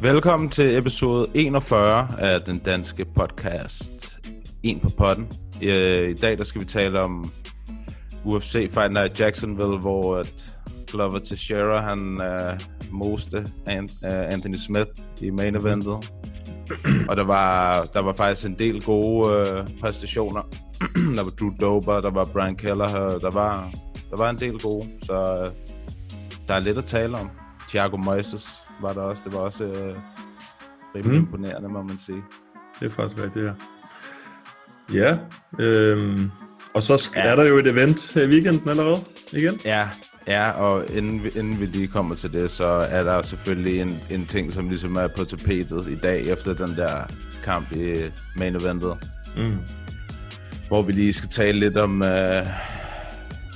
Velkommen til episode 41 af den danske podcast En på potten. I, I dag der skal vi tale om UFC Fight Night Jacksonville, hvor at Glover Teixeira han uh, moste An, uh, Anthony Smith i main eventet. Og der var, der var faktisk en del gode uh, præstationer. der var Drew Dober, der var Brian Keller, der var, der var en del gode, så uh, der er lidt at tale om. Thiago Moises var der også. Det var også øh, rimelig mm. imponerende, må man sige. Det er faktisk rigtigt, ja. Ja, øhm, og så ja. er der jo et event her i weekenden allerede igen. Ja, ja og inden vi, inden vi lige kommer til det, så er der selvfølgelig en, en ting, som ligesom er på tapetet i dag, efter den der kamp i main eventet. Mm. Hvor vi lige skal tale lidt om øh,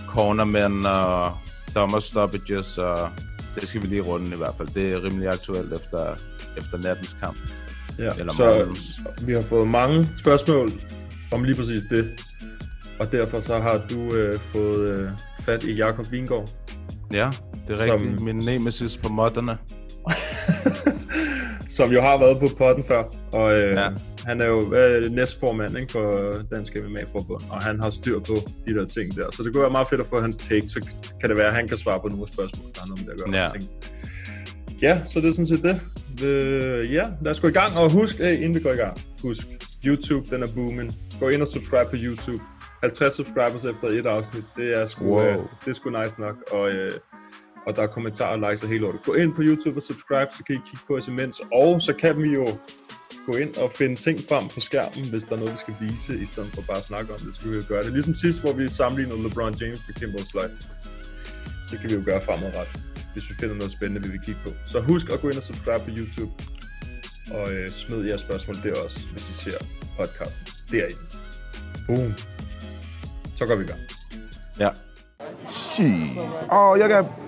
cornermænd og dommer stoppages, og det skal vi lige runde i hvert fald. Det er rimelig aktuelt efter, efter nattens kamp. Ja, Eller så morgens. vi har fået mange spørgsmål om lige præcis det. Og derfor så har du øh, fået øh, fat i Jakob Vingård. Ja, det er Som- rigtigt. Min nemesis på modderne. som jo har været på potten før. Og øh, Ja. han er jo øh, næstformand ikke, for Dansk MMA-forbund, og han har styr på de der ting der. Så det kunne være meget fedt at få hans take, så kan det være, at han kan svare på nogle af spørgsmålene, der har noget med det at gøre. Ja. Ting. Ja, så det er sådan set det. Øh, ja, lad os gå i gang, og husk, øh, inden vi går i gang, husk, YouTube, den er booming. Gå ind og subscribe på YouTube. 50 subscribers efter et afsnit, det er sgu, Wow. øh, det er sgu nice nok. Og, øh, og der er kommentarer og likes og hele lortet. Gå ind på YouTube og subscribe, så kan I kigge på os imens. Og så kan vi jo gå ind og finde ting frem på skærmen, hvis der er noget, vi skal vise, i stedet for bare at snakke om det. Så kan vi jo gøre det. Ligesom sidst, hvor vi sammenlignede LeBron James med Kimbo Slice. Det kan vi jo gøre fremadrettet, hvis vi finder noget spændende, vi vil kigge på. Så husk at gå ind og subscribe på YouTube. Og øh, smid jeres spørgsmål der også, hvis I ser podcasten derinde. Boom. Så går vi i gang. Ja. Shit. Oh, y'all got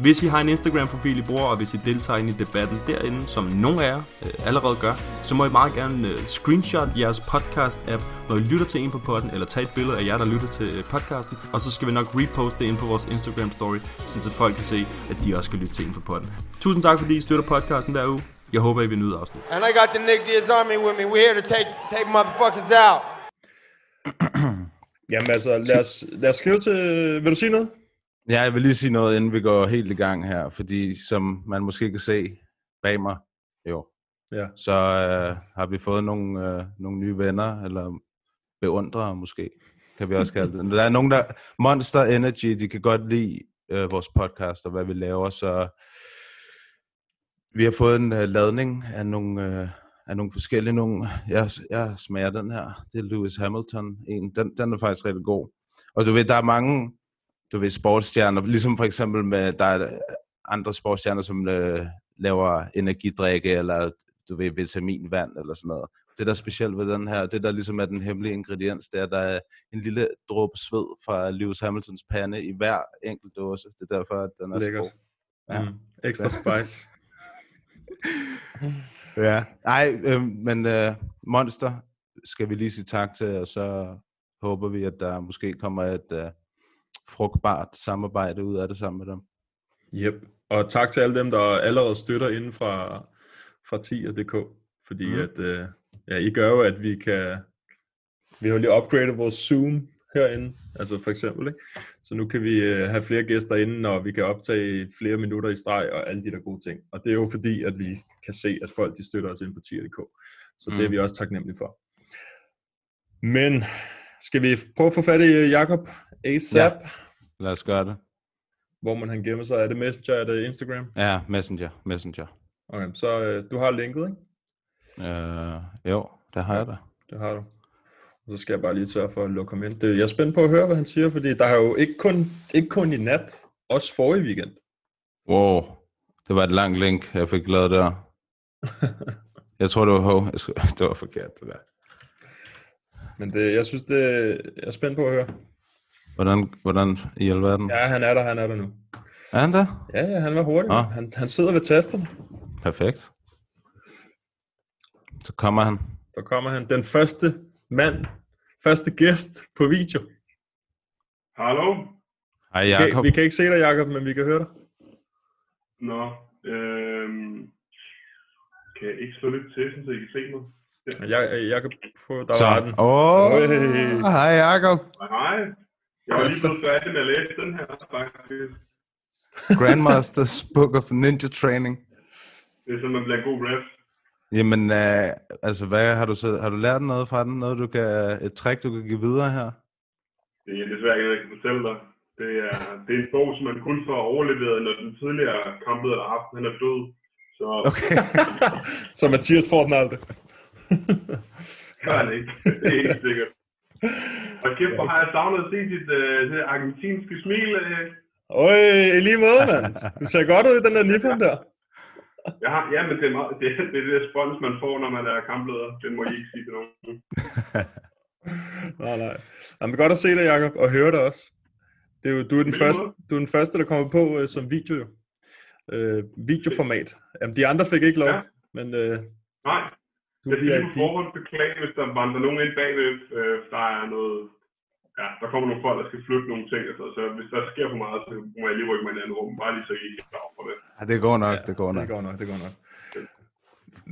Hvis I har en Instagram-profil, I bruger, og hvis I deltager ind i debatten derinde, som nogle af jer øh, allerede gør, så må I meget gerne øh, screenshot jeres podcast-app, når I lytter til en på podden, eller tage et billede af jer, der lytter til øh, podcasten, og så skal vi nok reposte det ind på vores Instagram-story, så folk kan se, at de også skal lytte til en på podden. Tusind tak, fordi I støtter podcasten hver uge. Jeg håber, I vil nyde afsnit. And I got the Nick Diaz Army with me. We're here to take take motherfuckers out. Jamen altså, lad os, lad os skrive til... Vil du sige noget? Ja, jeg vil lige sige noget, inden vi går helt i gang her, fordi som man måske kan se bag mig, jo, Ja. så øh, har vi fået nogle, øh, nogle nye venner, eller beundrere måske, kan vi også kalde det. Der er nogen, der... Monster Energy, de kan godt lide øh, vores podcast og hvad vi laver, så vi har fået en øh, ladning af nogle, øh, af nogle forskellige nogle. Jeg, jeg smager den her. Det er Lewis Hamilton. En. Den, den er faktisk rigtig god. Og du ved, der er mange du ved, sportsstjerner, ligesom for eksempel med, der er andre sportsstjerner, som øh, laver energidrikke, eller du ved, vitaminvand, eller sådan noget. Det, der er specielt ved den her, det der ligesom er den hemmelige ingrediens, det er, at der er en lille dråbe sved fra Lewis Hamiltons pande i hver enkelt dåse. Det er derfor, at den er Lækkert. så god. Ja. Mm. Ekstra spice. Ja. Nej, øh, men øh, Monster skal vi lige sige tak til, og så håber vi, at der måske kommer et øh, frugtbart samarbejde ud af det sammen med dem. Yep. Og tak til alle dem, der allerede støtter inden fra, fra 10.dk. Fordi Mhm. mm. at, øh, ja, I gør jo, at vi kan... Vi har jo lige upgradet vores Zoom herinde, altså for eksempel. Ikke? Så nu kan vi øh, have flere gæster inde, og vi kan optage flere minutter i streg og alle de der gode ting. Og det er jo fordi, at vi kan se, at folk de støtter os ind på tier.dk. Så mm. det er Mm. vi også taknemmelige for. Men skal vi prøve at få fat i øh, Jakob ASAP? Ja. Lad os gøre det. Hvor man han gemmer sig? Er det Messenger? Er det Instagram? Ja, Messenger. Messenger. Okay, så øh, du har linket, ikke? Øh, jo, det har jeg da. Det har du. Og så skal jeg bare lige sørge for at lukke ham ind. Det, jeg er spændt på at høre, hvad han siger, fordi der har jo ikke kun, ikke kun i nat, også forrige weekend. Wow, det var et langt link, jeg fik lavet der. jeg tror, det var hov. Det var forkert, det der. Men det, jeg synes, det jeg er spændt på at høre. Hvordan, hvordan i alverden? Ja, han er der, han er der nu. Er han der? Ja, ja, han var hurtig. Ah. Han, han sidder ved tasterne. Perfekt. Så kommer han. Der kommer han. Den første mand, første gæst på video. Hallo? Hej Vi kan, Jakob. vi kan ikke se dig, Jacob, men vi kan høre dig. Nå, øhm, kan jeg ikke slå lidt til, så I kan se mig? Jeg, Jacob, på, der Så. var den. Åh, Hey. hej Jakob. Nej, jeg var lige blevet færdig med at læse den her, faktisk. Grandmasters Book of Ninja Training. Det er sådan, man bliver en god ref. Jamen, øh, altså, hvad har du, så, har du lært noget fra den? Noget, du kan, et trick, du kan give videre her? Det er desværre ikke noget, jeg kan fortælle dig. Det er, det er en bog, som man kun får overleveret, når den tidligere kampleder har haft, han er død. Så Okay. Så Mathias får den aldrig. gør han ikke. Det er helt sikkert. Og kæft, hvor har jeg savnet at se dit øh, det argentinske smil. Øh. Øj, i lige måde, mand. Du ser godt ud i den der nippon der. Har, ja, men det er, meget, det, er, det er det respons, man får, når man er kampleder. Den må I ikke sige til nogen. Nej, nej. Jamen, godt at se dig, Jacob, og høre dig også. Det er jo, du, er den første, du er den første, der kommer på øh, som video, jo. Øh, videoformat. Jamen, de andre fik ikke lov, Ja. men øh, Nej, du jeg er skal lige på VIP. forhånd beklage, hvis der vandrer nogen ind bagved. Øh, der er noget... Ja, der kommer nogle folk, der skal flytte nogle ting. Altså, så hvis der sker for meget, så må jeg lige rykke mig i en anden rum. Bare lige så I ikke er over det. Ja, det går nok, det går nok. Det går nok, det går nok.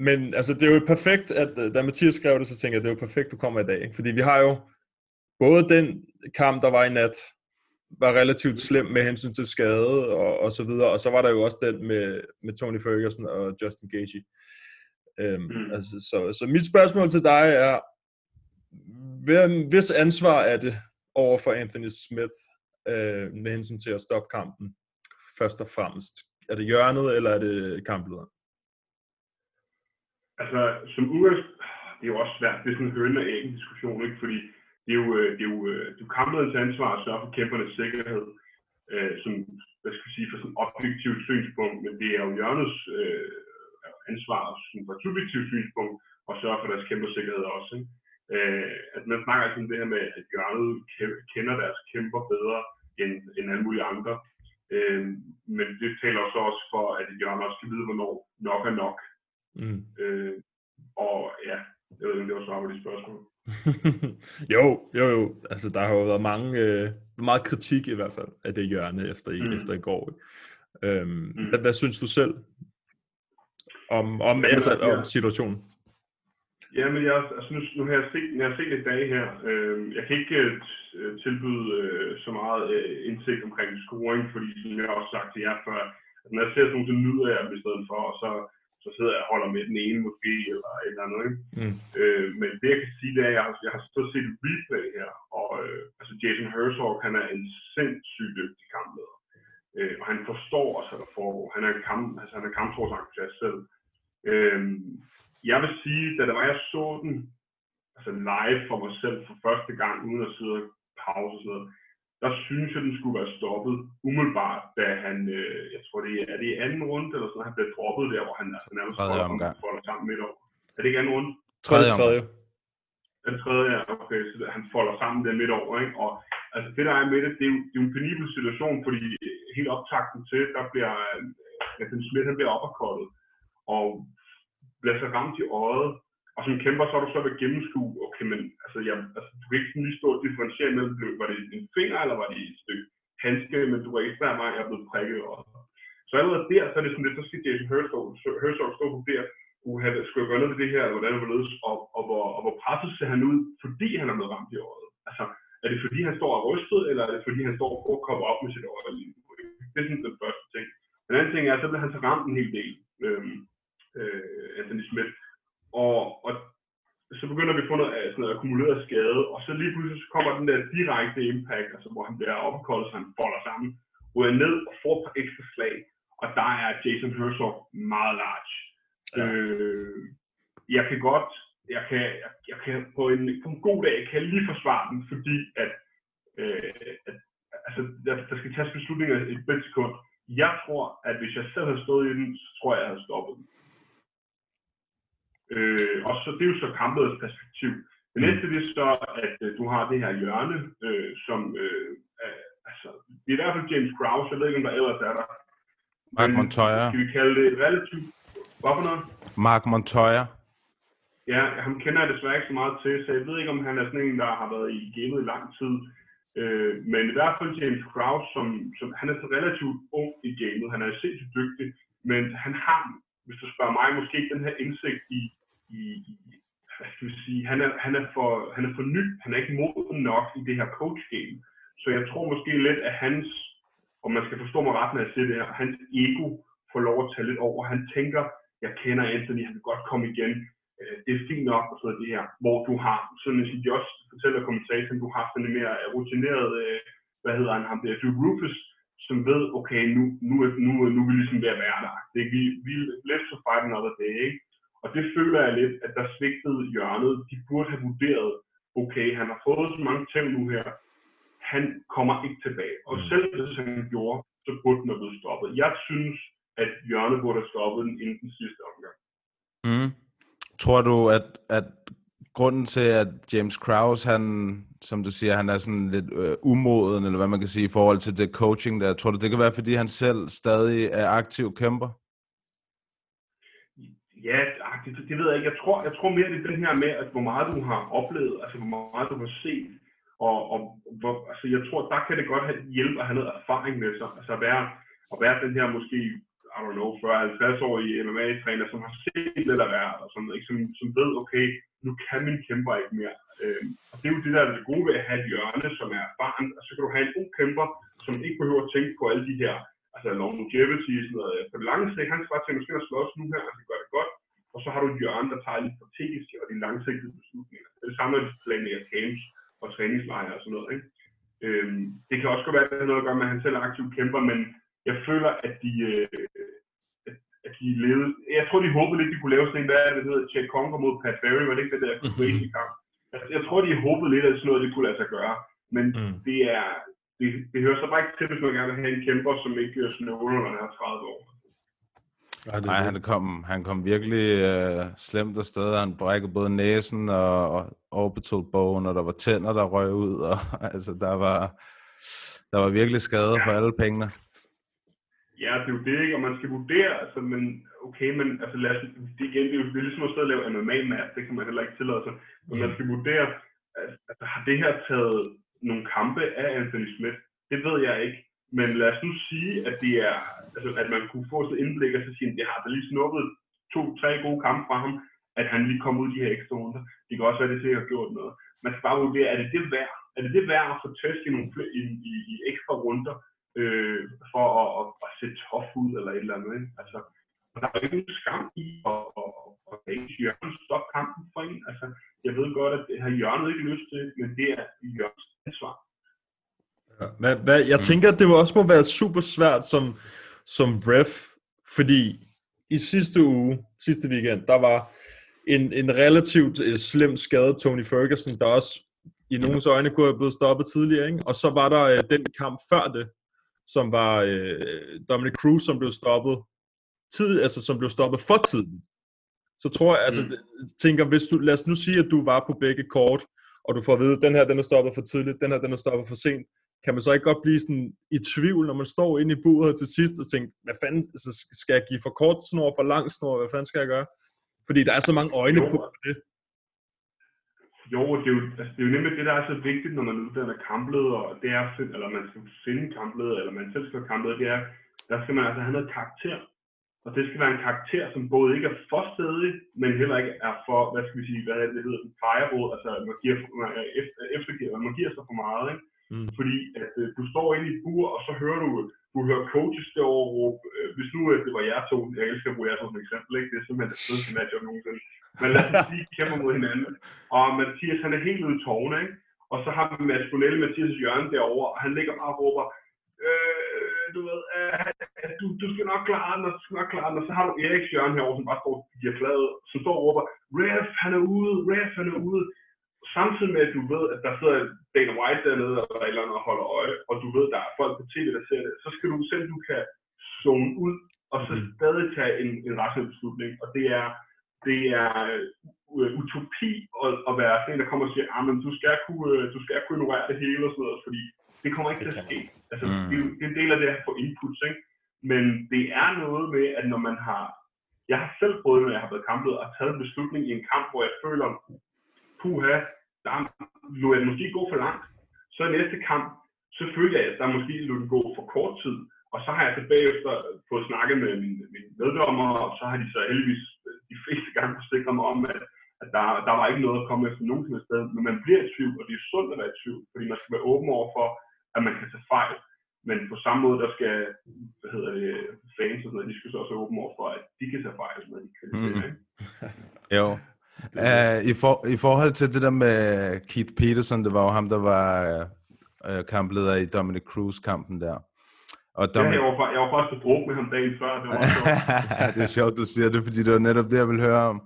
Men altså, det er jo perfekt, at øh, da Mathias skrev det, så tænker jeg, det er jo perfekt, du kommer i dag. ikke? Fordi vi har jo både den kamp, der var i nat, var relativt slem med hensyn til skade og, og så videre, og så var der jo også den med, med Tony Ferguson og Justin Gaethje. Øhm, mm. altså, så, så mit spørgsmål til dig er, hvem, hvis ansvar er det over for Anthony Smith øh, med hensyn til at stoppe kampen, først og fremmest? Er det hjørnet, eller er det kamplederen? Altså, som udgangspunkt, det er jo også svært. Det er sådan en høne og æggen diskussion, ikke? Fordi det er jo, øh, det er jo, øh, det er jo kamplederens ansvar at sørge for kæmpernes sikkerhed, øh, som, hvad skal vi sige, for sådan et objektivt synspunkt, men det er jo Jørgens øh, ansvar sådan fra et subjektivt synspunkt at sørge for deres kæmpers sikkerhed også, ikke? Øh, at man snakker altså om det her med, at ke- kender deres kæmper bedre end, end alle mulige andre. Øh, men det taler så også for, at Jørgen også skal vide, hvornår nok er nok. Mm. Øh, og ja, jeg ved ikke, om det var svar på de spørgsmål. jo, jo, jo. Altså, der har jo været mange, øh, meget kritik i hvert fald af det hjørne efter i, Mm. efter i går. Øhm, mm. hvad, hvad synes du selv om, om, Jamen, altså, ja. om situationen? Ja, men jeg, altså nu, nu har jeg set, jeg har set et dage her. Øh, jeg kan ikke øh, tilbyde øh, så meget øh, indsigt omkring scoring, fordi som jeg også sagt til jer før, at når jeg ser sådan nogle, så nyder jeg dem i stedet for, og så, så sidder jeg og holder med den ene måske, eller et eller andet. Ikke? Mm. Øh, men det jeg kan sige, det er, at jeg har, jeg har så set et replay her, og øh, altså Jason Herzog, han er en sindssygt dygtig kampleder. Øh, og han forstår også, hvad der foregår. Han er en kamp, altså han er kampsportsentusiast selv. Øh, jeg vil sige, da det var, jeg så den altså live for mig selv for første gang, uden at sidde og pause og sådan noget, der synes jeg, den skulle være stoppet umiddelbart, da han, øh, jeg tror det er, er det i anden runde, eller sådan, han blev droppet der, hvor han altså nærmest Tredje folder, omgang. folder sammen midt over. Er det ikke anden runde? Tredje Tredje. Den tredje, ja, okay, så han folder sammen der midt over, ikke? Og altså det der er med det, det er jo, det er jo en penibel situation, fordi helt optakten til, der bliver, øh, Nathan Smith, han bliver opperkottet, og bliver så ramt i øjet, og som kæmper, så er du så ved at gennemskue, okay, men altså, jeg, altså, du kan ikke sådan lige stå og differentiere mellem, var det en finger, eller var det et stykke handske, men du registrerer mig, at jeg er blevet prikket Og. Så allerede der, så er det sådan lidt, så skal Jason Herzog, Herzog stå på der, uha, skulle jeg gøre noget ved det her, eller hvordan det var ledes, og, og, hvor, og hvor presset ser han ud, fordi han er blevet ramt i øjet. Altså, Er det fordi, han står og rystet, eller er det fordi, han står og kommer op med sit øje? Det er sådan den første ting. Den anden ting er, at så bliver han så ramt en hel del, øhm, øh, Anthony Smith. Og, og så begynder vi at få noget, af sådan noget akkumuleret skade, og så lige pludselig så kommer den der direkte impact, altså hvor han bliver opkoldet, så han folder sammen, ryger ned og får et par ekstra slag, og der er Jason Herzog meget large. Ja. Øh, jeg kan godt, jeg kan, jeg, jeg kan på en, på en god dag, kan jeg lige forsvare den, fordi at, øh, at altså, der, der skal tages beslutninger i et sekund. Jeg tror, at hvis jeg selv havde stået i den, så tror jeg, jeg havde stoppet den. Øh, og så det er jo så kampets perspektiv. Det næste det er så, at øh, du har det her hjørne, øh, som øh, øh, altså, det er i hvert fald James Krause, jeg ved ikke, om der ellers er der. Mark Montoya. Skal vi kalde det et relativt... Hvad for noget? Mark Montoya. Ja, ham kender jeg desværre ikke så meget til, så jeg ved ikke, om han er sådan en, der har været i gamet i lang tid. Øh, men i hvert fald James Krause, som, som, han er så relativt ung i gamet. Han er sindssygt dygtig, men han har, hvis du spørger mig, måske ikke den her indsigt i, i, i hvad skal sige, han er, han er, for, han er for ny, han er ikke moden nok i det her coach game. Så jeg tror måske lidt, at hans, og man skal forstå mig ret, når jeg siger det her, hans ego får lov at tage lidt over. Han tænker, jeg kender Anthony, han kan godt komme igen. Øh, det er fint nok og sådan det her, hvor du har, sådan at de også fortæller kommentatoren, du har sådan en mere rutineret, øh, hvad hedder han, ham der, Duke Rufus, som ved, okay, nu, nu, nu, nu er vi ligesom ved at være der. Det, vi, vi left to fight another day, ikke? Og det føler jeg lidt, at der svigtede hjørnet. De burde have vurderet, okay, han har fået så mange tæv nu her, han kommer ikke tilbage. Og mm. selv hvis han gjorde, så burde den have blevet stoppet. Jeg synes, at hjørnet burde have stoppet den inden den sidste omgang. Mm. Tror du, at, at grunden til, at James Krause, han, som du siger, han er sådan lidt øh, umoden, eller hvad man kan sige, i forhold til det coaching der, tror du, det kan være, fordi han selv stadig er aktiv kæmper? Ja, ah, det, det ved jeg ikke. Jeg tror, jeg tror mere, det er den her med, at hvor meget du har oplevet, altså hvor meget du har set, og, og hvor, altså, jeg tror, der kan det godt have hjælpe at have noget erfaring med sig. Altså at være, at være den her måske, I don't know, 40-50-årige MMA-træner, som har set lidt af hvert, og som, ikke, som, som ved, okay, nu kan min kæmper ikke mere. Øhm, og det er jo det, der er det gode ved at have et hjørne, som er erfaren, og så kan du have en ung kæmper, som ikke behøver at tænke på alle de her altså longevity sådan noget. På det lange sigt, han skal bare tænke, nu skal jeg slås nu her, og det gør det godt. Og så har du hjørne, der tager de strategiske og de langsigtede beslutninger. Det samme, når de planlægger camps og træningslejre og sådan noget. Ikke? Øhm, det kan også godt være, at det har noget at gøre med, at han selv er aktiv kæmper, men jeg føler, at de, øh, at de levede... Jeg tror, de håbede lidt, de kunne lave sådan en, hvad er det, hedder, Chad Conger mod Pat Barry, var det ikke det der mhm. crazy kamp? Altså, jeg tror, de håbede lidt, at sådan noget, det kunne lade sig gøre. Men mm. det er... Det, det hører så bare ikke til, hvis man gerne vil have en kæmper, som ikke snøvler, når han er 30 år. Det, Nej, han kom, han kom virkelig uh, slemt afsted. Han brækkede både næsen og, og orbital bone, og der var tænder, der røg ud. Og, altså, der var, der var virkelig skade ja. for alle pengene. Ja, det er jo det, ikke? Og man skal vurdere, altså, men okay, men altså, lad os, det, igen, det er jo det er ligesom at stå og lave MMA-map, det kan man heller ikke tillade sig. Men mm. man skal vurdere, altså, har det her taget nogle kampe af Anthony Smith? Det ved jeg ikke. Men lad os nu sige, at det er, altså, at man kunne få sådan indblik og så sige, at det har da lige snuppet to-tre gode kampe fra ham, at han lige kom ud i de her ekstra runder. Det kan også være, at det sikkert har gjort noget. Man skal bare vurdere, er det det værd? Er det det værd at få test i nogle i, i, i ekstra runder, øh, for at, at, at se tof ud eller et eller andet. Ikke? Altså, der er jo ingen skam i at, at, at, at ikke Jørgen stoppe kampen for en. Altså, jeg ved godt, at det har Jørgen ikke lyst til, men det er Jørgens ansvar. Hvad, hvad, jeg tænker, at det også må være super svært som, som ref, fordi i sidste uge, sidste weekend, der var en, en relativt uh, slem skade Tony Ferguson, der også i nogens øjne kunne have blevet stoppet tidligere, ikke? og så var der uh, den kamp før det, som var uh, Dominic Cruz, som blev stoppet tid, altså som blev stoppet for tidligt. Så tror jeg, altså, mm. tænker, hvis du, lad os nu sige, at du var på begge kort, og du får at vide, at den her, den er stoppet for tidligt, den her, den er stoppet for sent, kan man så ikke godt blive sådan i tvivl, når man står inde i buret til sidst og tænker, hvad fanden, altså, skal jeg give for kort snor, for lang snor, hvad fanden skal jeg gøre? Fordi der er så mange øjne jo. på det. Jo, det er jo, altså, det er jo nemlig det, der er så vigtigt, når man uddanner kampleder, og det er, eller man skal finde kampleder, eller man selv skal kampleder, det er, der skal man altså have noget karakter. Og det skal være en karakter, som både ikke er for stedig, men heller ikke er for, hvad skal vi sige, hvad er det, hedder, fireball, altså man giver, man efter, eftergiver, man giver sig for meget, ikke? Mm. Fordi at øh, du står inde i et bur, og så hører du, du hører coaches derovre råbe, øh, hvis nu øh, det var jer to, jeg elsker at bruge jer som eksempel, ikke? det er simpelthen det fedeste matchup nogensinde. Men lad os sige, kæmper mod hinanden, og Mathias han er helt ude i tårne, ikke? og så har vi Mads Bonelle, Mathias Jørgen derovre, og han ligger bare og råber, øh, du ved, øh, du, du skal nok klare den, og du skal nok klare den, og så har du Eriks Jørgen herovre, som bare står og giver fladet, som står og råber, Ref, han er ude, Ref, han er ude, samtidig med, at du ved, at der sidder Dana White dernede og et eller andet og holder øje, og du ved, at der er folk på tv, der ser det, så skal du selv, du kan zone ud, og så stadig tage en, en rationel beslutning. Og det er, det er øh, utopi at, at være sådan en, der kommer og siger, ah, men du skal, kunne, øh, du skal kunne ignorere det hele og sådan noget, fordi det kommer ikke til at ske. Altså, Mm. det, det er en del af det at få inputs, ikke? Men det er noget med, at når man har... Jeg har selv prøvet, når jeg har været kampet, og taget en beslutning i en kamp, hvor jeg føler, puha, der er, nu er det måske gå for langt. Så i næste kamp, så føler jeg, at der måske lå den gå for kort tid. Og så har jeg tilbage efter fået snakket med mine, mine meddommer, og så har de så heldigvis øh, de fleste gange forsikret mig om, at, at der, der var ikke noget at komme efter nogen som sted. Men man bliver i tvivl, og det er sundt at være i tvivl, fordi man skal være åben over for, at man kan tage fejl. Men på samme måde, der skal hvad hedder det, fans og sådan noget, de skal så også være åbne over for, at de kan tage fejl, når de kritiserer. Ikke? Jo. Uh, i, for, I forhold til det der med Keith Peterson, det var jo ham, der var uh, kampleder i Dominic Cruz-kampen der. Og Ja, Dominic... jeg, var, jeg var faktisk på druk med ham dagen før. Det var det er sjovt, du siger det, fordi det var netop det, jeg vil høre om.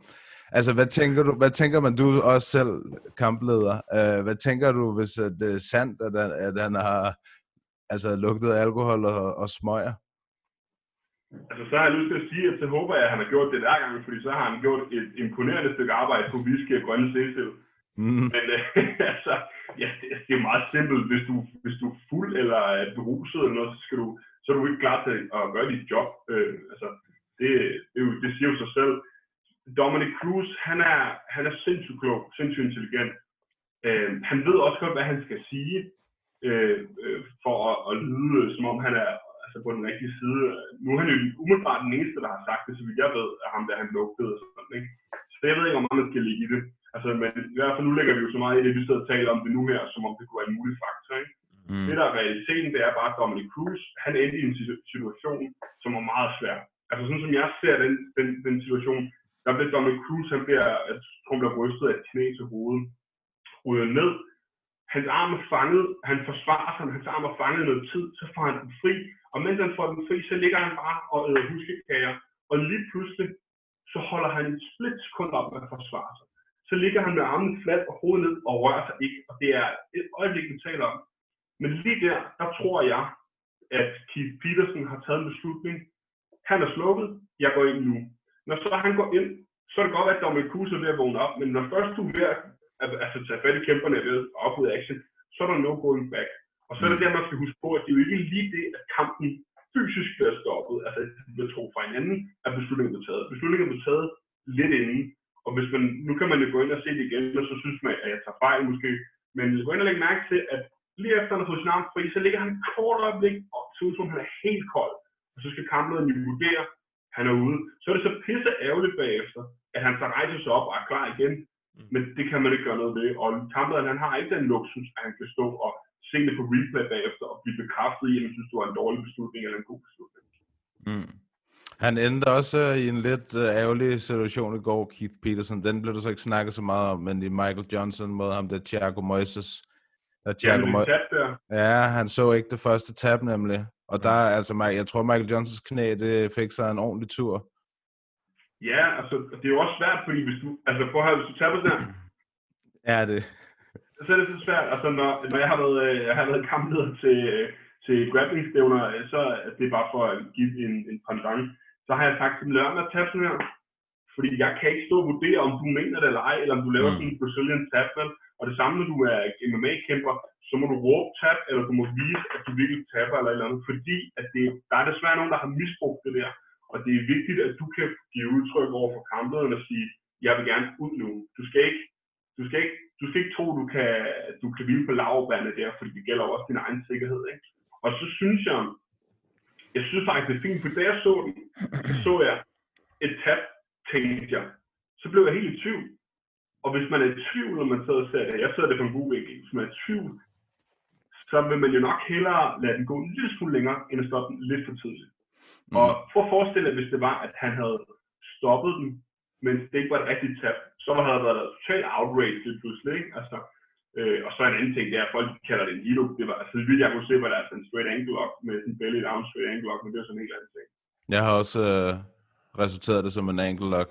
Altså, hvad tænker du, hvad tænker man, du også selv kampleder, uh, hvad tænker du, hvis det er sandt, at han, at han har altså, lugtet alkohol og, og smøger? Altså, så har jeg lyst til at sige, at så håber jeg, at han har gjort det hver gang, fordi så har han gjort et imponerende stykke arbejde på whisky og grønne sæsel. Mm. Men øh, altså, ja, det, det er meget simpelt. Hvis du, hvis du er fuld eller er beruset eller noget, så, skal du, så er du ikke klar til at gøre dit job. Øh, altså, det, det, jo, det siger jo sig selv. Dominic Cruz, han er, han er sindssygt klog, sindssygt intelligent. Øh, han ved også godt, hvad han skal sige, øh, øh, for at, at lyde, som om han er altså på den rigtige side. Nu er han jo umiddelbart den eneste, der har sagt det, så vidt jeg ved, at ham der han lugtede og sådan, ikke? Så jeg ved ikke, hvor meget man skal ligge i det. Altså, men i hvert fald nu lægger vi jo så meget i det, vi sidder og taler om det nu her, som om det kunne være en mulig faktor, ikke? Mm. Det der er realiteten, det er bare, at Dominic Cruz, han endte i en situ- situation, som var meget svær. Altså sådan som jeg ser den, den, den situation, der bliver Dominic Cruz, han bliver, jeg tror, han bliver rystet af et knæ til hovedet, ryger ned, hans arm er fanget, han forsvarer sig, hans arm er fanget noget tid, så får han den fri, og mens han får den fri, så ligger han bare og æder huskekager, og lige pludselig, så holder han et split sekund op med at forsvare sig. Så ligger han med armen fladt og hovedet ned og rører sig ikke, og det er et øjeblik, vi taler om. Men lige der, der tror jeg, at Keith Peterson har taget en beslutning. Han er slukket, jeg går ind nu. Når så han går ind, så er det godt, at Dominic Cruz er ved at vågne op, men når først du er ved at at- altså, tage fat i kæmperne ved at op ud af action, så er der no going back. Og så er det der, man skal huske på, at det er jo ikke lige det, at kampen fysisk bliver stoppet, altså at det bliver tro fra hinanden, at beslutningen bliver taget. Beslutningen bliver taget lidt inden, og hvis man, nu kan man jo gå ind og se det igen, og så synes man, at jeg tager fejl måske, men gå ind og lægge mærke til, at lige efter han har fået sin arm fri, så ligger han et kort øjeblik, og ser ud som om han er helt kold. Og så skal kamplederen vurdere, han er ude. Så er det så pisse ærgerligt bagefter, at han så rejser sig op og er klar igen. Men det kan man ikke gøre noget ved. Og kamplederen, han har ikke den luksus, at han kan stå og se det på replay bagefter og blive bekræftet i, at han synes, det var en dårlig beslutning eller en god beslutning. Mm. Han endte også øh, i en lidt øh, ærgerlig situation i går, Keith Peterson. Den blev der så ikke snakket så meget om, men i Michael Johnson mod ham, der Thiago Moises. Der Thiago Jamen, Mo- der. ja, han så ikke det første tab nemlig. Og der, er altså, jeg tror, Michael Johnsons knæ, det fik sig en ordentlig tur. Ja, altså, det er jo også svært, fordi hvis du, altså prøv at høre, hvis du taber der, Ja, det. så er det så svært. Altså, når, når jeg har været, øh, jeg har været kampleder til, øh, til grappling-stævner, øh, så er det bare for at give en, en pendant. Så har jeg sagt, være med at tabe sådan her. Fordi jeg kan ikke stå og vurdere, om du mener det eller ej, eller om du laver Mm. sådan en Brazilian tap? Og det samme, når du er MMA-kæmper, så må du råbe tab, eller du må vise, at du virkelig taber eller eller andet. Fordi at det, der er desværre nogen, der har misbrugt det der. Og det er vigtigt, at du kan give udtryk over for kamplederen og sige, jeg vil gerne ud nu. Du skal ikke, du skal ikke, du skal ikke tro, du kan, du kan hvile på lavbærne der, fordi det gælder også din egen sikkerhed. Ikke? Og så synes jeg, jeg synes faktisk, det er fint, for da jeg så den, så, så jeg et tab, tænkte jeg. Så blev jeg helt i tvivl. Og hvis man er i tvivl, når man sidder og ser det, jeg sidder det på en god vinkel, hvis man er i tvivl, så vil man jo nok hellere lade den gå en lille smule længere, end at stoppe den lidt for tidligt. Mm. Og for at forestille dig, hvis det var, at han havde stoppet den, mens det ikke var et rigtigt tab, så havde der været totalt outrage lige pludselig, ikke? Altså, øh, og så en anden ting, det er, at folk kalder det en hilo. Det var, altså, det jeg kunne se, var der altså en straight angle lock med en belly down straight angle lock, men det er sådan en helt anden ting. Jeg har også øh, resulteret det som en ankle lock.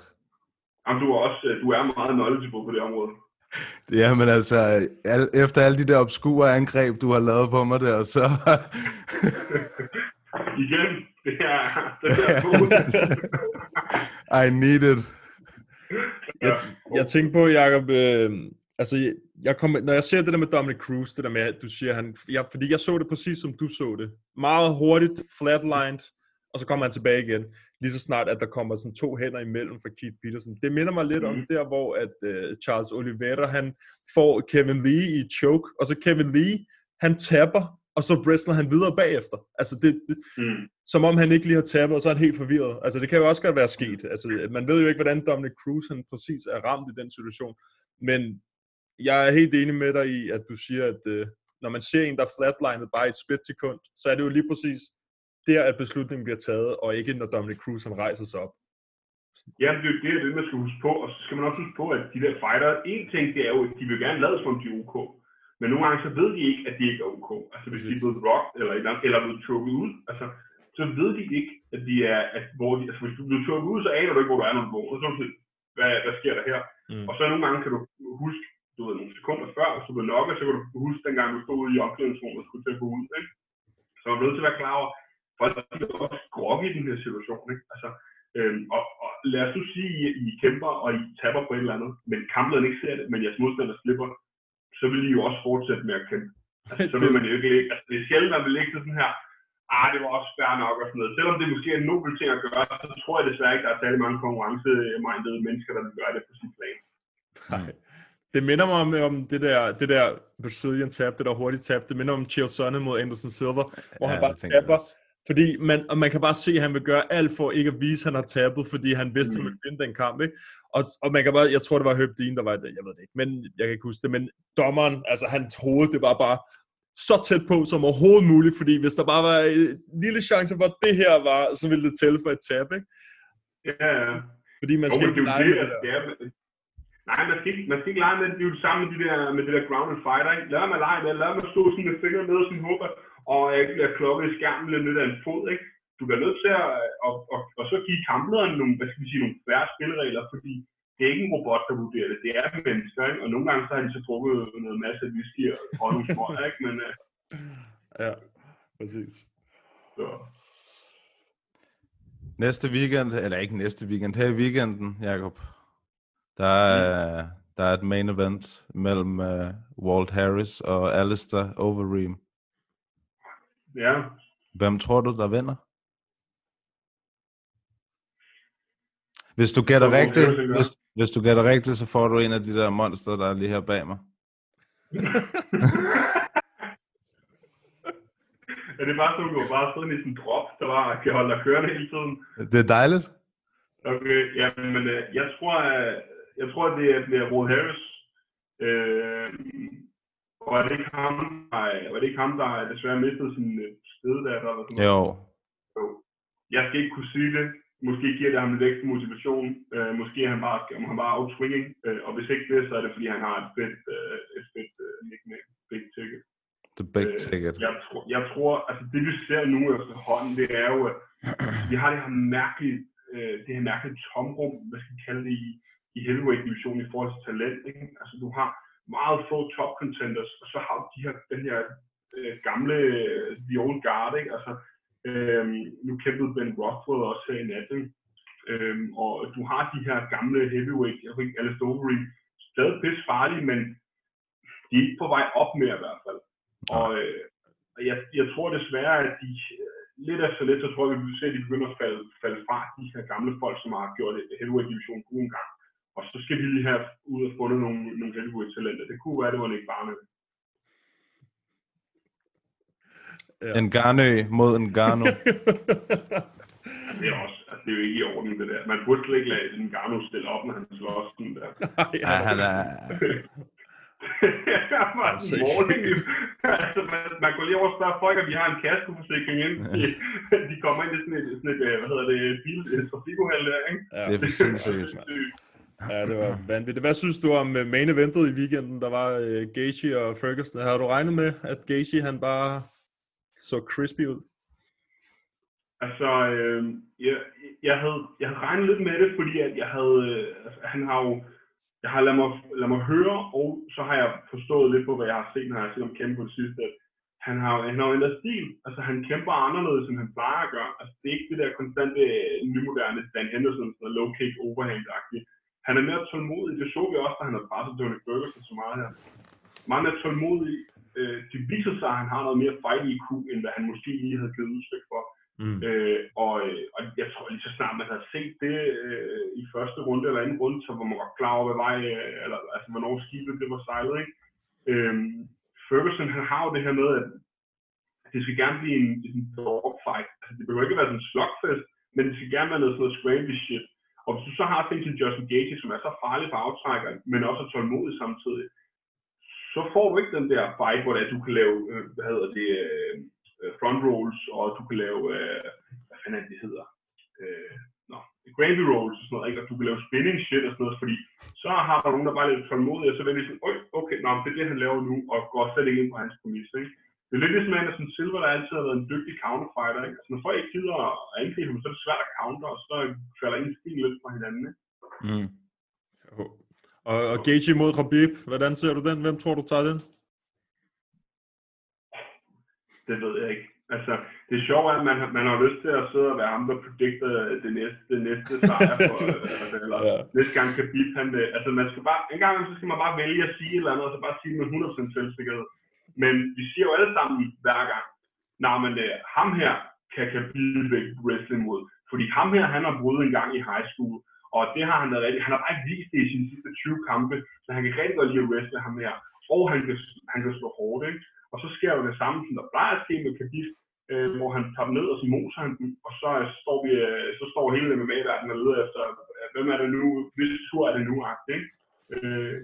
Jamen, du er også øh, du er meget knowledgeable på det område. Ja, men altså, al, efter alle de der obskure angreb, du har lavet på mig der, så... Igen, det er, det er I need it. Jeg, jeg tænker på, Jacob, øh, altså, jeg kom, når jeg ser det der med Dominic Cruz, det der med, at du siger, han, jeg, fordi jeg så det præcis som du så det. Meget hurtigt, flatlined, og så kommer han tilbage igen. Lige så snart, at der kommer sådan to hænder imellem for Keith Peterson. Det minder mig lidt mm. om der, hvor at uh, Charles Oliveira, han får Kevin Lee i choke, og så Kevin Lee, han tapper, og så wrestler han videre bagefter. Altså det, det mm. som om han ikke lige har tappet, og så er han helt forvirret. Altså det kan jo også godt være sket. Altså man ved jo ikke, hvordan Dominic Cruz han præcis er ramt i den situation. Men jeg er helt enig med dig i, at du siger, at uh, når man ser en, der er flatlinet bare i et split sekund, så er det jo lige præcis der, at beslutningen bliver taget, og ikke når Dominic Cruz han rejser sig op. Ja, det er det, det, man skal huske på, og så skal man også huske på, at de der fighter, en ting det er jo, at de vil gerne lade som de er OK, men nogle gange så ved de ikke, at de ikke er OK. Altså hvis de er blevet rocked, eller, eller er blevet trukket ud, altså, så ved de ikke, at de er, at hvor de, altså hvis du bliver trukket ud, så aner du ikke, hvor du er, når du og så hvad, hvad sker der her? Mm. Og så nogle gange kan du huske, du ved, nogle sekunder før, hvis du blev nokket, så kan du huske dengang, du stod ude i omklædningsrummet og skulle til at gå ud, ikke? Så man er nødt til at være klar over, folk er også grogge i den her situation. Ikke? Altså, øhm, og, og, lad os nu sige, at I, I kæmper, og I taber på et eller andet, men kamplederen ikke ser det, men jeres modstander slipper, så vil I jo også fortsætte med at kæmpe. Altså, så vil man jo ikke lægge, altså det er sjældent, man vil lægge sådan her, ah, det var også fair nok og sådan noget. Selvom det måske er en nobel ting at gøre, så tror jeg desværre ikke, der er særlig mange konkurrencemindede mennesker, der vil gøre det på sin plan. Nej. Det minder mig om, om det der, det der Brazilian tab, det der hurtige tab. Det minder om Chael Sonne mod Anderson Silva, hvor ja, han bare taber fordi man, og man kan bare se, at han vil gøre alt for ikke at vise, at han har tabet, fordi han vidste, at han ville vinde den kamp. Ikke? Og, og man kan bare, jeg tror, det var Herb Dean, der var det, jeg ved det ikke, men jeg kan ikke huske det, men dommeren, altså han troede, det var bare så tæt på som overhovedet muligt, fordi hvis der bare var en lille chance for, at det her var, så ville det tælle for et tab, ikke? Ja, ja. Fordi man skal jo, ikke lege med det der. Ja, Nej, man skal, ikke, man skal ikke lege med det. Det er jo det samme med, de der, med det der grounded fighter. Ikke? Lad mig lege med Lad mig stå sådan med fingrene nede og sådan håber, og ikke bliver klokket i skærmen lidt af en fod, ikke? Du bliver nødt til at, og, og, og så give kamplederen nogle, hvad skal vi sige, nogle færre spilleregler, fordi det er ikke en robot, der vurderer det. Det er mennesker, ikke? Og nogle gange så har de så drukket noget masse whisky og nogle små, ikke? Men, uh... Ja, præcis. Så. Næste weekend, eller ikke næste weekend, her i weekenden, Jacob, der er, mm. der er et main event mellem uh, Walt Harris og Alistair Overeem. Ja. Hvem tror du, der vinder? Hvis du gætter rigtigt, hvis, hvis du gætter rigtigt, så får du en af de der monster, der er lige her bag mig. er det bare sådan, du har bare sådan i sådan en drop, der bare kan holde dig kørende hele tiden? Det er dejligt. Okay, ja, men øh, jeg tror, at, jeg tror, at det bliver Rod Harris. Øh, og er det ikke ham, der, var det ikke ham, der desværre mistede sin øh, stededatter? Eller sådan jo. jo. Jeg skal ikke kunne sige det. Måske giver det ham lidt ekstra motivation. Øh, måske er han bare, om han bare outswinging. Øh, og hvis ikke det, så er det fordi, han har et fedt, øh, et fedt øh, nickname. Big Ticket. The Big øh, Ticket. Jeg, tror, jeg tror, altså det vi ser nu efterhånden, det er jo, at vi har det her mærkelige, øh, det her mærkelige tomrum, hvad skal vi kalde det, i, i heavyweight-divisionen i forhold til talent. Ikke? Altså du har meget få top contenders, og så har de her, den her øh, gamle øh, The Old Guard, ikke? Altså, øh, nu kæmpede Ben Rothwell også her i natten, øh, og du har de her gamle heavyweight, jeg ved ikke, Alice Overeem, stadig pisse farlige, men de er ikke på vej op mere i hvert fald. Og øh, jeg, jeg tror desværre, at de øh, lidt efter lidt, så tror jeg, at vi vil se, at de begynder at falde, falde fra de her gamle folk, som har gjort heavyweight-division god en gang. Og så skal vi lige have ud og fundet nogle, nogle heavyweight talenter. Det kunne være, det var Nick Barnett. Ja. En Garnø mod en Garno. det er også, altså, det er jo ikke i orden, det der. Man burde slet ikke lade en Garno stille op, når han slår sådan der. ja, han er... altså, altså, man, man går lige over og spørger folk, at vi har en kaskoforsikring ind. De, de kommer ind i sådan et, sådan et hvad hedder det, bil, et trafikuheld der, ikke? Ja. Det er for sindssygt. Ja, det var vanvittigt. Hvad synes du om øh, main eventet i weekenden? Der var uh, Gaethje og Ferguson. Har du regnet med, at Gaethje han bare så crispy ud? Altså, øh, jeg, jeg, havde, jeg havde regnet lidt med det, fordi at jeg havde, øh, altså, han har jo, jeg har ladet mig, lad mig høre, og så har jeg forstået lidt på, hvad jeg har set, når jeg har set ham kæmpe på det sidste, at han har, han har jo ændret stil. Altså, han kæmper anderledes, end han plejer at gøre. Altså, det er ikke det der konstante, øh, nymoderne Dan Henderson, sådan low kick overhand-agtigt. Han er mere tålmodig. Det så vi også, da han har presset Tony Ferguson så meget her. Meget mere tålmodig. Øh, det viser sig, at han har noget mere fight IQ, end hvad han måske lige havde givet udtryk for. Mm. Øh, og, øh, og jeg tror lige så snart man havde set det øh, i første runde eller anden runde, så var man godt klar over, hvad vej, øh, eller, altså, hvornår skibet det var sejlet. Ikke? Øh, Ferguson han har jo det her med, at det skal gerne blive en, en dogfight. Altså, det behøver ikke være sådan en slugfest, men det skal gerne være noget sådan noget scramble shit. Og hvis du så har sådan en Justin Gaethje, som er så farlig på aftrækker, men også er tålmodig samtidig, så får du ikke den der fight, hvor det er, du kan lave, øh, hvad hedder det, øh, øh front rolls, og du kan lave, øh, hvad fanden er det, det hedder? Øh, no, gravy rolls og sådan noget, ikke? og du kan lave spinning shit og sådan noget, fordi så har der nogen, der bare er lidt tålmodige, og så vil de sådan, okay, nå, det er det, han laver nu, og går slet ikke ind på hans præmis, ikke? Det er lidt ligesom Anderson Silva, der altid har været en dygtig counterfighter. Ikke? Altså, når folk ikke gider at angribe ham, så er det svært at counter, og så falder en stil lidt fra hinanden. Ikke? Mm. Og, og Gaethje mod Khabib, hvordan ser du den? Hvem tror du tager den? Det ved jeg ikke. Altså, det er sjovt, at man, man har lyst til at sidde og være ham, der predikter det næste, det næste sejr, for, altså, eller ja. næste gang Khabib, han, altså man skal bare, en gang så skal man bare vælge at sige et eller andet, og så bare sige med 100% selvsikkerhed. Men vi siger jo alle sammen hver gang, nej, men uh, ham her kan Khabib ikke wrestling mod. Fordi ham her, han har brudt en gang i high school, og det har han været rigtig, han har bare ikke vist det i sine sidste 20 kampe, så han kan rigtig godt lide at wrestle ham her, og han kan, han kan slå hårdt, ikke? Og så sker jo det samme, som der plejer at ske med Khabib, øh, hvor han tager dem ned, og så moser han dem, og så så står, vi, øh, så står hele MMA verden og leder efter, øh, hvem er det nu, hvis tur er det nu, ikke? Øh,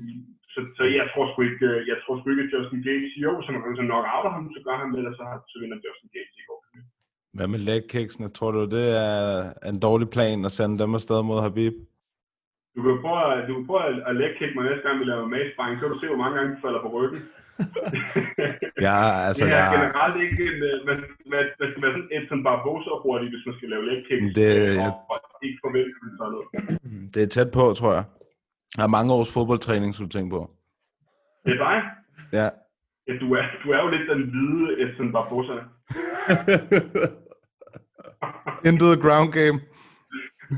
så, så jeg tror sgu ikke, jeg tror sgu ikke, at Justin Gates, jo, så man kan nok out ham, så gør han med, og så, så vinder Justin Gates i går. Hvad med legkicksene? Tror du, det er en dårlig plan at sende dem afsted mod Habib? Du kan prøve, du kan prøve at legkick mig næste gang, vi laver magsparring, så kan du se, hvor mange gange du falder på ryggen. ja, altså... Det er jeg... generelt ikke en, man, man skal være sådan sådan barbosa hurtigt, hvis man skal lave legkick. Det, jeg... ikke forvente, at det noget. Det er tæt på, tror jeg. Jeg har mange års fodboldtræning, skulle du tænke på. Det er dig? Ja. ja du, er, du er jo lidt den hvide Edson Barbosa. Intet ground game.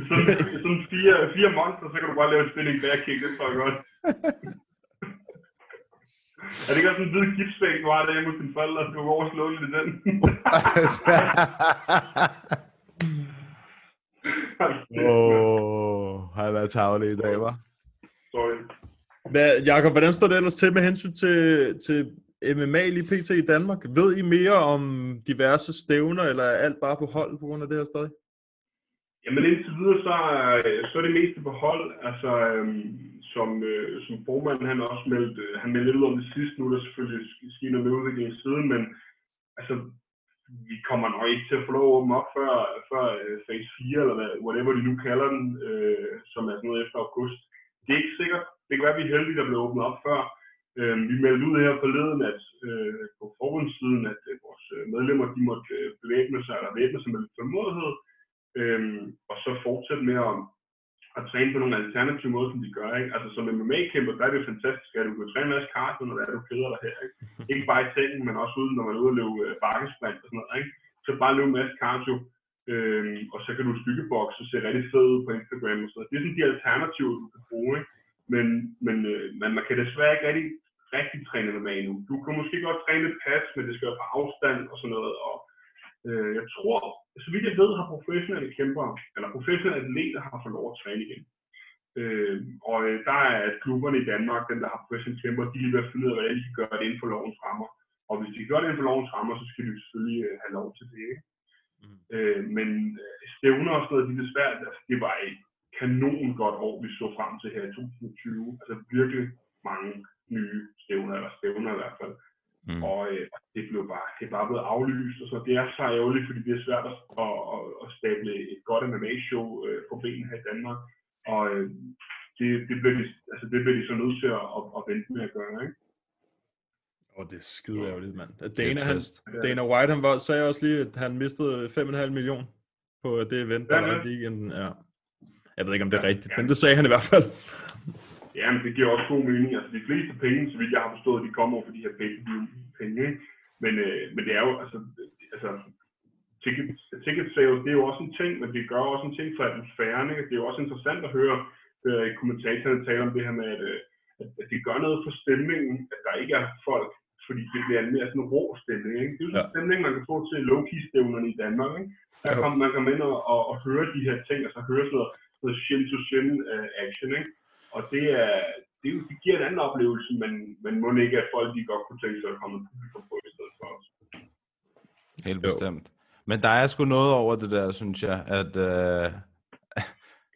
sådan, sådan fire, fire monster, så kan du bare lave et spinning back kick, det tror jeg godt. er det ikke også en hvid gipsvæg, du har derhjemme hos dine forældre, du går over og slå lidt i den? Åh, oh, han er tavlig i dag, var. Sorry. Hvad, Jakob, hvordan står det ellers til med hensyn til, til MMA lige pt. i Danmark? Ved I mere om diverse stævner, eller er alt bare på hold på grund af det her stadig? Jamen indtil videre, så, så er det meste på hold. Altså, øhm, som, øh, som formanden han også meldte, øh, han meldte lidt om det sidste, nu er der selvfølgelig sket noget med i siden, men altså, vi kommer nok ikke til at få lov at åbne op før, før øh, phase 4, eller hvad, whatever de nu kalder den, øh, som er sådan noget efter august. Det er ikke sikkert. Det kan være, at vi er heldige, der bliver åbnet op før. Øh, vi meldte ud her forleden, at øh, på forbundssiden, at øh, vores medlemmer de måtte øh, bevæbne sig, eller væbne sig med lidt tålmodighed, øh, og så fortsætte med at, at træne på nogle alternative måder, som de gør. Ikke? Altså som MMA-kæmper, der er det fantastisk, at du kan træne en masse cardio, når er, du keder dig her. Ikke, ikke bare i sengen, men også ude, når man er ude og løbe øh, bakkesprint og sådan noget. Ikke? Så bare løbe en masse cardio, øh, og så kan du stykkebokse og se rigtig fed ud på Instagram og sådan noget. Det er sådan de alternativer, du kan bruge. Ikke? Men, men, øh, men man kan desværre ikke rigtig, rigtig træne med endnu. Du kan måske godt træne et pas, men det skal være på afstand og sådan noget. Og, øh, jeg tror, så vidt jeg ved, har professionelle kæmper, eller professionelle atleter har fået lov at træne igen. Øh, og øh, der er klubberne i Danmark, dem der har professionelle kæmper, de er ved at finde ud af, hvordan de kan gøre det inden for lovens rammer. Og hvis de gør det inden for lovens rammer, så skal de selvfølgelig øh, have lov til det. Ikke? Mm. Øh, men øh, stævner og sådan noget, de er svært. Altså, det var et kanon godt år, vi så frem til her i 2020. Altså virkelig mange nye stævner, eller stævner i hvert fald. Mm. Og øh, det blev bare, det er bare blevet aflyst, og så det er så ærgerligt, fordi det er svært at, at, at, at stable et godt MMA-show øh, på benene her i Danmark. Og øh, det, det, bliver de, altså, det bliver de så nødt til at, at, at vente med at gøre, ikke? Og det er skide ærgerligt, mand. Dana, han, Dana White, han var, sagde også lige, at han mistede 5,5 millioner på det event, der var i weekenden. Ja. Jeg ved ikke, om det er rigtigt, men det sagde han i hvert fald. Ja, men det giver også god mening. Altså, de fleste penge, så vidt jeg har forstået, de kommer over for de her penge ikke? Men, øh, men det er jo, altså, altså ticket, ticket sales, det er jo også en ting, men det gør også en ting for atmosfæren, ikke? Det er jo også interessant at høre øh, kommentatorerne tale om det her med, at, øh, at, det gør noget for stemningen, at der ikke er folk, fordi det bliver en mere sådan rå stemning, ikke? Det er jo sådan en stemning, man kan få til low-key-stævnerne i Danmark, ikke? Der kan man komme ind og, og, og, høre de her ting, altså høre sådan noget, noget shin-to-shin uh, action, ikke? Og det, er, det, det giver en anden oplevelse, men, men må ikke, at folk de godt kunne tænke sig at komme publikum på i stedet for os. Helt bestemt. Men der er sgu noget over det der, synes jeg, at øh,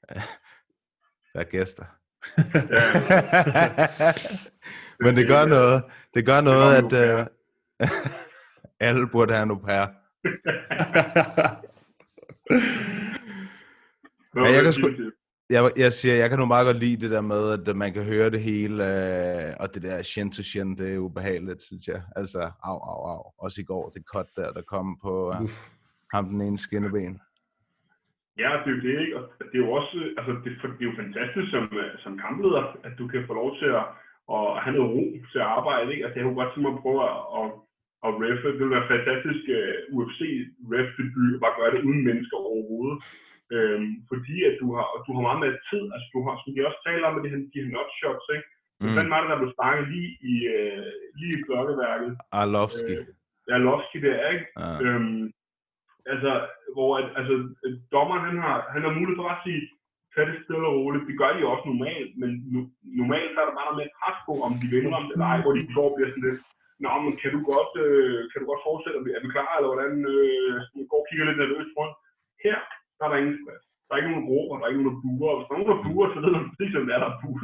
der er gæster. Men det gør noget. Det gør noget, at øh, alle burde have en au pair. Ja, jeg kan sgu, jeg, jeg siger, jeg kan nu meget godt lide det der med, at man kan høre det hele, øh, og det der shin to shin, det er ubehageligt, synes jeg. Altså, au, au, au. Også i går, det cut der, der kom på uh, ham den ene skinneben. Ja, det er jo det, ikke? Og det er jo også, altså, det, det er jo fantastisk som, øh, som kampleder, at du kan få lov til at, at have noget ro til at arbejde, ikke? Altså, jeg kunne godt tænke mig at prøve at, at, at reffe. Det ville være fantastisk uh, UFC ref debut, bare gøre det uden mennesker overhovedet. Øhm, fordi at du har, du har meget mere tid, altså du har, som de også taler om, at de her, de her nutshots, ikke? Mm. Hvad var det, der blev sparket lige i, uh, lige i klokkeværket? Arlovski. Øh, Arlovski der, ikke? Ah. Øhm, altså, hvor at, altså, dommeren, han har, han har mulighed for at sige, tag det stille og roligt. Det gør de også normalt, men nu, normalt så er der bare noget mere pres på, om de vinder om det eller ej, hvor de går bliver sådan lidt, Nå, men kan du godt, øh, kan du godt fortsætte? Er vi klar, eller hvordan? Øh, vi går og kigger lidt nervøst rundt. Her, der er der ingen. Der er ikke nogen råber, der er ikke nogen, der buer. Hvis der er nogen, der buer, så ved man præcis, hvem det er, der er buer.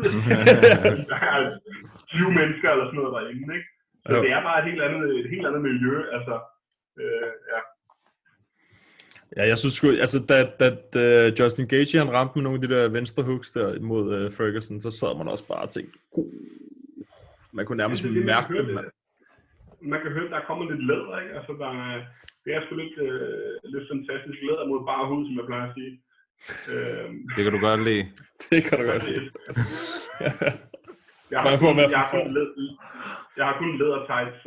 der er 20 mennesker eller sådan noget derinde, ikke? Så Jo. det er bare et helt andet, et helt andet miljø, altså. Øh, ja. Ja, jeg synes sgu, altså da, da, da Justin Gaethje han ramte med nogle af de der venstre hooks der mod uh, Ferguson, så sad man også bare og tænkte, "Uh." man kunne nærmest det det, man mærke det, mand. Man kan høre, der kommer lidt læder, ikke? Altså, der er, det er sgu lidt, øh, lidt fantastisk læder mod bare hud, som jeg plejer at sige. Øh, Det kan du godt lide. Det kan du godt lide. jeg, har kun, jeg, har kun led, jeg har kun læder tights.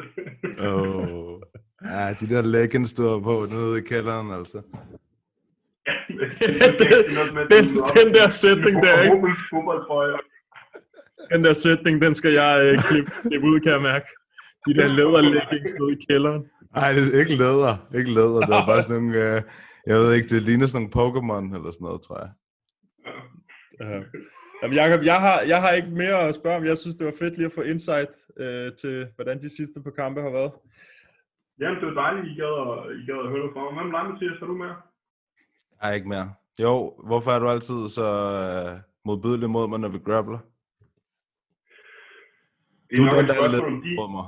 Oh. Ja, de der leggings, har på nede i kælderen, altså. den, den, den der sætning der, ikke? Den der sætning, den skal jeg øh, klippe, klippe ud, kan jeg mærke. De der læderleggings nede i kælderen. Nej, det er ikke læder. Ikke læder. Det er bare sådan nogle... Øh, jeg ved ikke, det ligner sådan nogle Pokémon eller sådan noget, tror jeg. Ja. Jamen, Jacob, jeg har, jeg har ikke mere at spørge om. Jeg synes, det var fedt lige at få insight øh, til, hvordan de sidste par kampe har været. Jamen, det var dejligt, I gad, at- I gad at høre fra mig. Hvem dig, Mathias, er du med? Jeg er ikke mere. Jo, hvorfor er du altid så øh, modbydelig mod mig, når vi grappler? Det Du er den, der er lidt mod mig.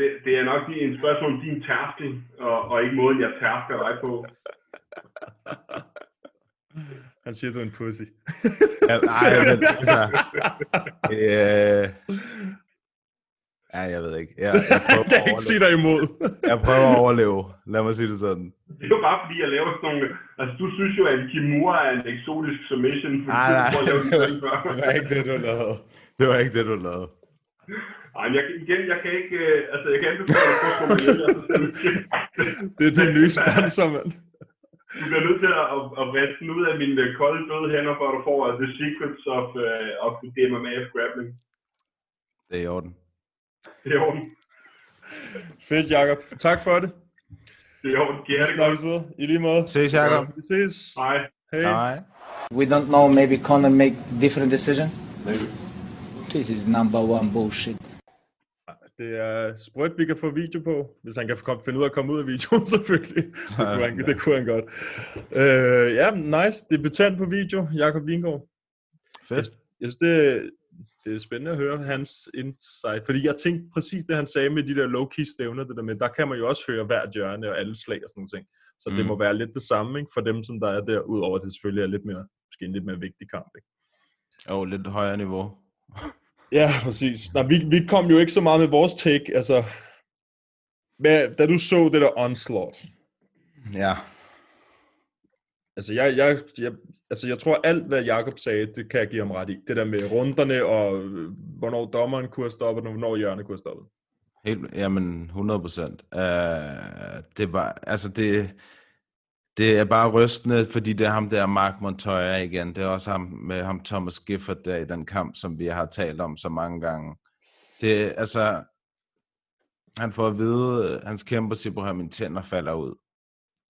Det, det er nok en spørgsmål om din tærskel, og, og ikke måden, jeg tærsker dig på. Han siger, du er en pussy. Ja, nej, men altså... Øh, ja, jeg ved ikke. Jeg, jeg, jeg kan ikke sige dig imod. jeg prøver at overleve. Lad mig sige det sådan. Det er jo bare fordi, jeg laver sådan nogle... Altså, du synes jo, at en Kimura er en eksotisk submission, fordi Nej, nej, det var, det var ikke det, du lavede. Det var ikke det, du lavede. Ej, men jeg, igen, jeg kan ikke... øh, Altså, jeg kan anbefale at få altså, Det er din nye sponsor, mand. Du bliver nødt til at, at, at vriste den ud af mine øh, kolde døde hænder, før du får uh, the secrets of, uh, of the DMMAF grappling. Det er i orden. Det er i orden. Fedt, Jacob. Tak for det. Det er i orden. Jer Vi snakkes ved. I lige måde. Ses, Jacob. Vi ses. Hej. Hej. Nej. We don't know, maybe Conor make different decision? Maybe. This is number one bullshit. Det er sprødt, vi kan få video på, hvis han kan finde ud af at komme ud af videoen, selvfølgelig. Det kunne han, det kunne han godt. Øh, ja, nice. Debutant på video, Jakob Vingård. Fedt. Jeg synes, det, det er spændende at høre hans insight, fordi jeg tænkte præcis det, han sagde med de der low-key stævner, det der med, der kan man jo også høre hver hjørne og alle slag og sådan nogle ting. Så mm. det må være lidt det samme ikke, for dem, som der er der, udover at det selvfølgelig er lidt mere, måske en lidt mere vigtig kamp. Ikke? Jo, lidt højere niveau. Ja, præcis. Nå, vi, vi kom jo ikke så meget med vores take, altså, men, da du så det der onslaught, Ja. Altså, jeg, jeg, jeg, altså, jeg tror, alt, hvad Jakob sagde, det kan jeg give ham ret i. Det der med runderne, og øh, hvornår dommeren kunne have stoppet, og hvornår hjørnet kunne have stoppet. Helt, jamen, 100 procent. Uh, det var, altså det, det er bare rystende, fordi det er ham der, Mark Montoya igen. Det er også ham med ham Thomas Gifford der i den kamp, som vi har talt om så mange gange. Det, altså, han får at vide, hans kæmper siger på mine tænder falder ud.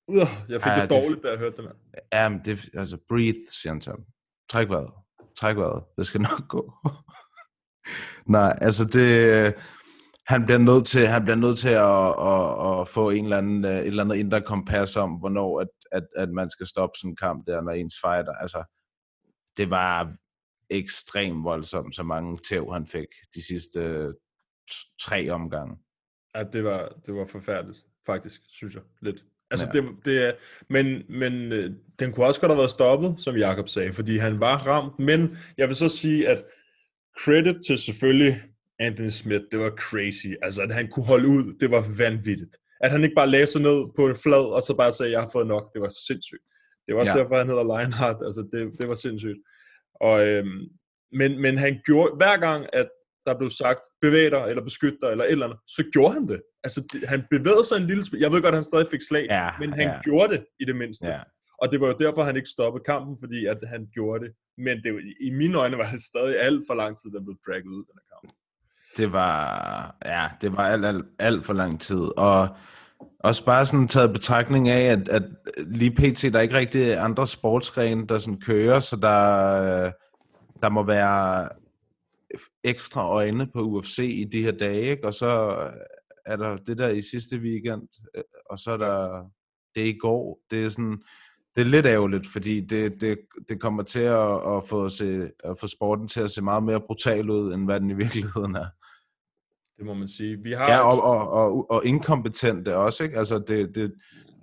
Uh, jeg fik Ja, det det- dårligt, da jeg hørte det. mand. Ja, men det, altså, breathe, siger han til ham. Træk vejret. Træk vejret. Det skal nok gå. Nej, altså det... Han bliver nødt til, han bliver nødt til at, at, at få en eller anden, øh, et eller andet indre kompas om, hvornår at, at, at man skal stoppe sådan en kamp der, når ens fighter. Altså, det var ekstremt voldsomt, så mange tæv han fik de sidste øh, tre omgange. Ja, det var, det var forfærdeligt, faktisk, synes jeg, lidt. Altså, ja. det, det er, men, men øh, den kunne også godt have været stoppet, som Jakob sagde, fordi han var ramt, men jeg vil så sige, at credit til selvfølgelig Anthony Smith, det var crazy. Altså, at han kunne holde ud, det var vanvittigt. At han ikke bare lagde sig ned på en flad, og så bare sagde, jeg har fået nok, det var sindssygt. Det var også Ja. derfor, han hedder Lionheart, altså det, det var sindssygt. Og, øhm, men, men han gjorde, hver gang, at der blev sagt, bevæg dig, eller beskyt dig, eller et eller andet, så gjorde han det. Altså, det, han bevægede sig en lille smule. Jeg ved godt, at han stadig fik slag, Ja, men han ja. gjorde det i det mindste. Ja. Og det var jo derfor, han ikke stoppede kampen, fordi at han gjorde det. Men det, i mine øjne var det stadig alt for lang tid, der blev dragget ud, den her kamp. Det var, ja, det var alt, alt, alt for lang tid. Og også bare sådan taget i betragtning af, at, at lige pt. der er ikke rigtig andre sportsgrene, der sådan kører, så der, der må være ekstra øjne på UFC i de her dage, ikke? og så er der det der i sidste weekend, øh, og så er der det i går. Det er sådan, det er lidt ærgerligt, fordi det, det, det kommer til at, at, få se, at få sporten til at se meget mere brutal ud, end hvad den i virkeligheden er. Det må man sige. Vi har Ja, og, og, og, og inkompetente også, ikke? Altså, det, det,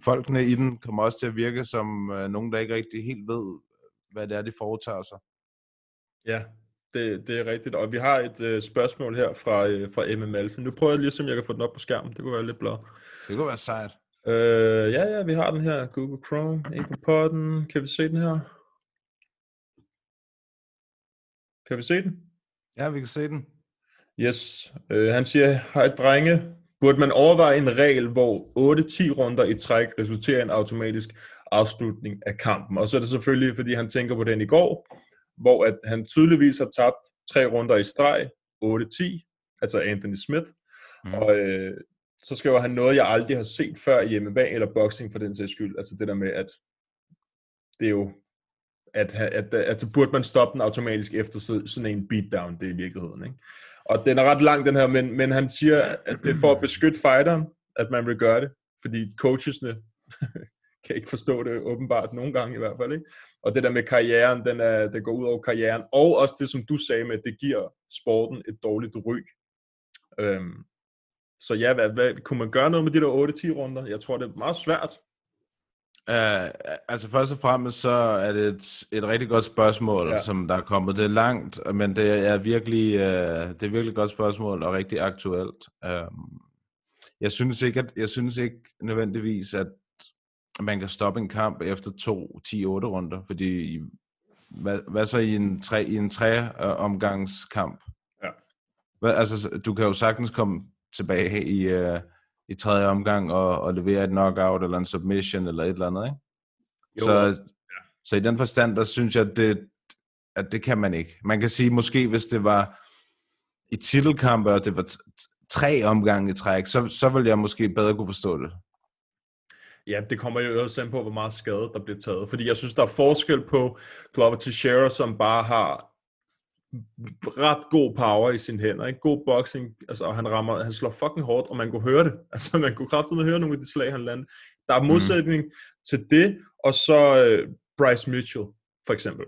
folkene i den kommer også til at virke som øh, nogen, der ikke rigtig helt ved, hvad det er, de foretager sig. Ja, det, det er rigtigt. Og vi har et øh, spørgsmål her fra, øh, fra MM Alfen. Nu prøver jeg lige om jeg kan få den op på skærmen. Det kunne være lidt blad. Det kunne være sejt. Øh, ja, ja, vi har den her. Google Chrome, på podden. Kan vi se den her? Kan vi se den? Ja, vi kan se den. Yes. Øh, han siger, hej drenge, burde man overveje en regel, hvor 8-10 runder i træk resulterer i en automatisk afslutning af kampen? Og så er det selvfølgelig, fordi han tænker på den i går, hvor at han tydeligvis har tabt tre runder i streg, 8-10, altså Anthony Smith. Mm. Og øh, så skriver han noget, jeg aldrig har set før i MMA eller boxing for den sags skyld. Altså det der med, at det er jo, at, at, at, at burde man stoppe den automatisk efter så- sådan en beatdown, det er i virkeligheden. Ikke? Og den er ret lang, den her, men, men han siger, at det er for at beskytte fighteren, at man vil gøre det, fordi coachesne kan ikke forstå det åbenbart, nogle gange i hvert fald. Ikke? Og det der med karrieren, den, er, det går ud over karrieren, og også det, som du sagde med, at det giver sporten et dårligt ry. Øhm, så ja, hvad, hvad, kunne man gøre noget med de der 8-10 runder? Jeg tror, det er meget svært. Uh, altså først og fremmest så er det et, et rigtig godt spørgsmål, Ja. som der er kommet. Det er langt, men det er virkelig, uh, det er virkelig et godt spørgsmål og rigtig aktuelt. Um, jeg synes ikke, at, jeg synes ikke nødvendigvis, at man kan stoppe en kamp efter to 10-8 runder, fordi hvad, hvad så i en tre, i en tre uh, omgangskamp? Ja. Hvad, altså, du kan jo sagtens komme tilbage i, uh, i tredje omgang og, og levere et knockout eller en submission eller et eller andet, ikke? Jo, så, og- så i den forstand, der synes jeg, at det, at det kan man ikke. Man kan sige, måske hvis det var i titelkampe, og det var tre omgange i træk, så, så ville jeg måske bedre kunne forstå det. Ja, det kommer jo også an på, hvor meget skade der bliver taget. Fordi jeg synes, der er forskel på Glover Teixeira, som bare har ret god power i sine hænder, ikke? God boxing, altså, og han rammer, han slår fucking hårdt, og man kunne høre det. Altså, man kunne kraftigt høre nogle af de slag, han landede. Der er modsætning mm. til det, og så øh, Bryce Mitchell, for eksempel.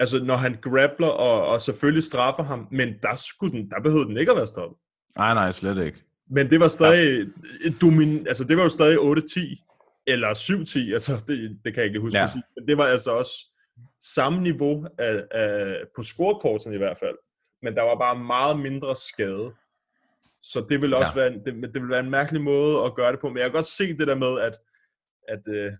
Altså, når han grappler, og, og selvfølgelig straffer ham, men der, skulle den, der behøvede den ikke at være stoppet. Nej, nej, slet ikke. Men det var stadig, ja. domin, altså det var jo stadig 8-10, eller 7-10, altså det, det kan jeg ikke huske ja. præcis, men det var altså også samme niveau af, af, på scorekorten i hvert fald, men der var bare meget mindre skade. Så det vil også ja. være, en, det, det vil være en mærkelig måde at gøre det på, men jeg kan godt se det der med, at, at uh,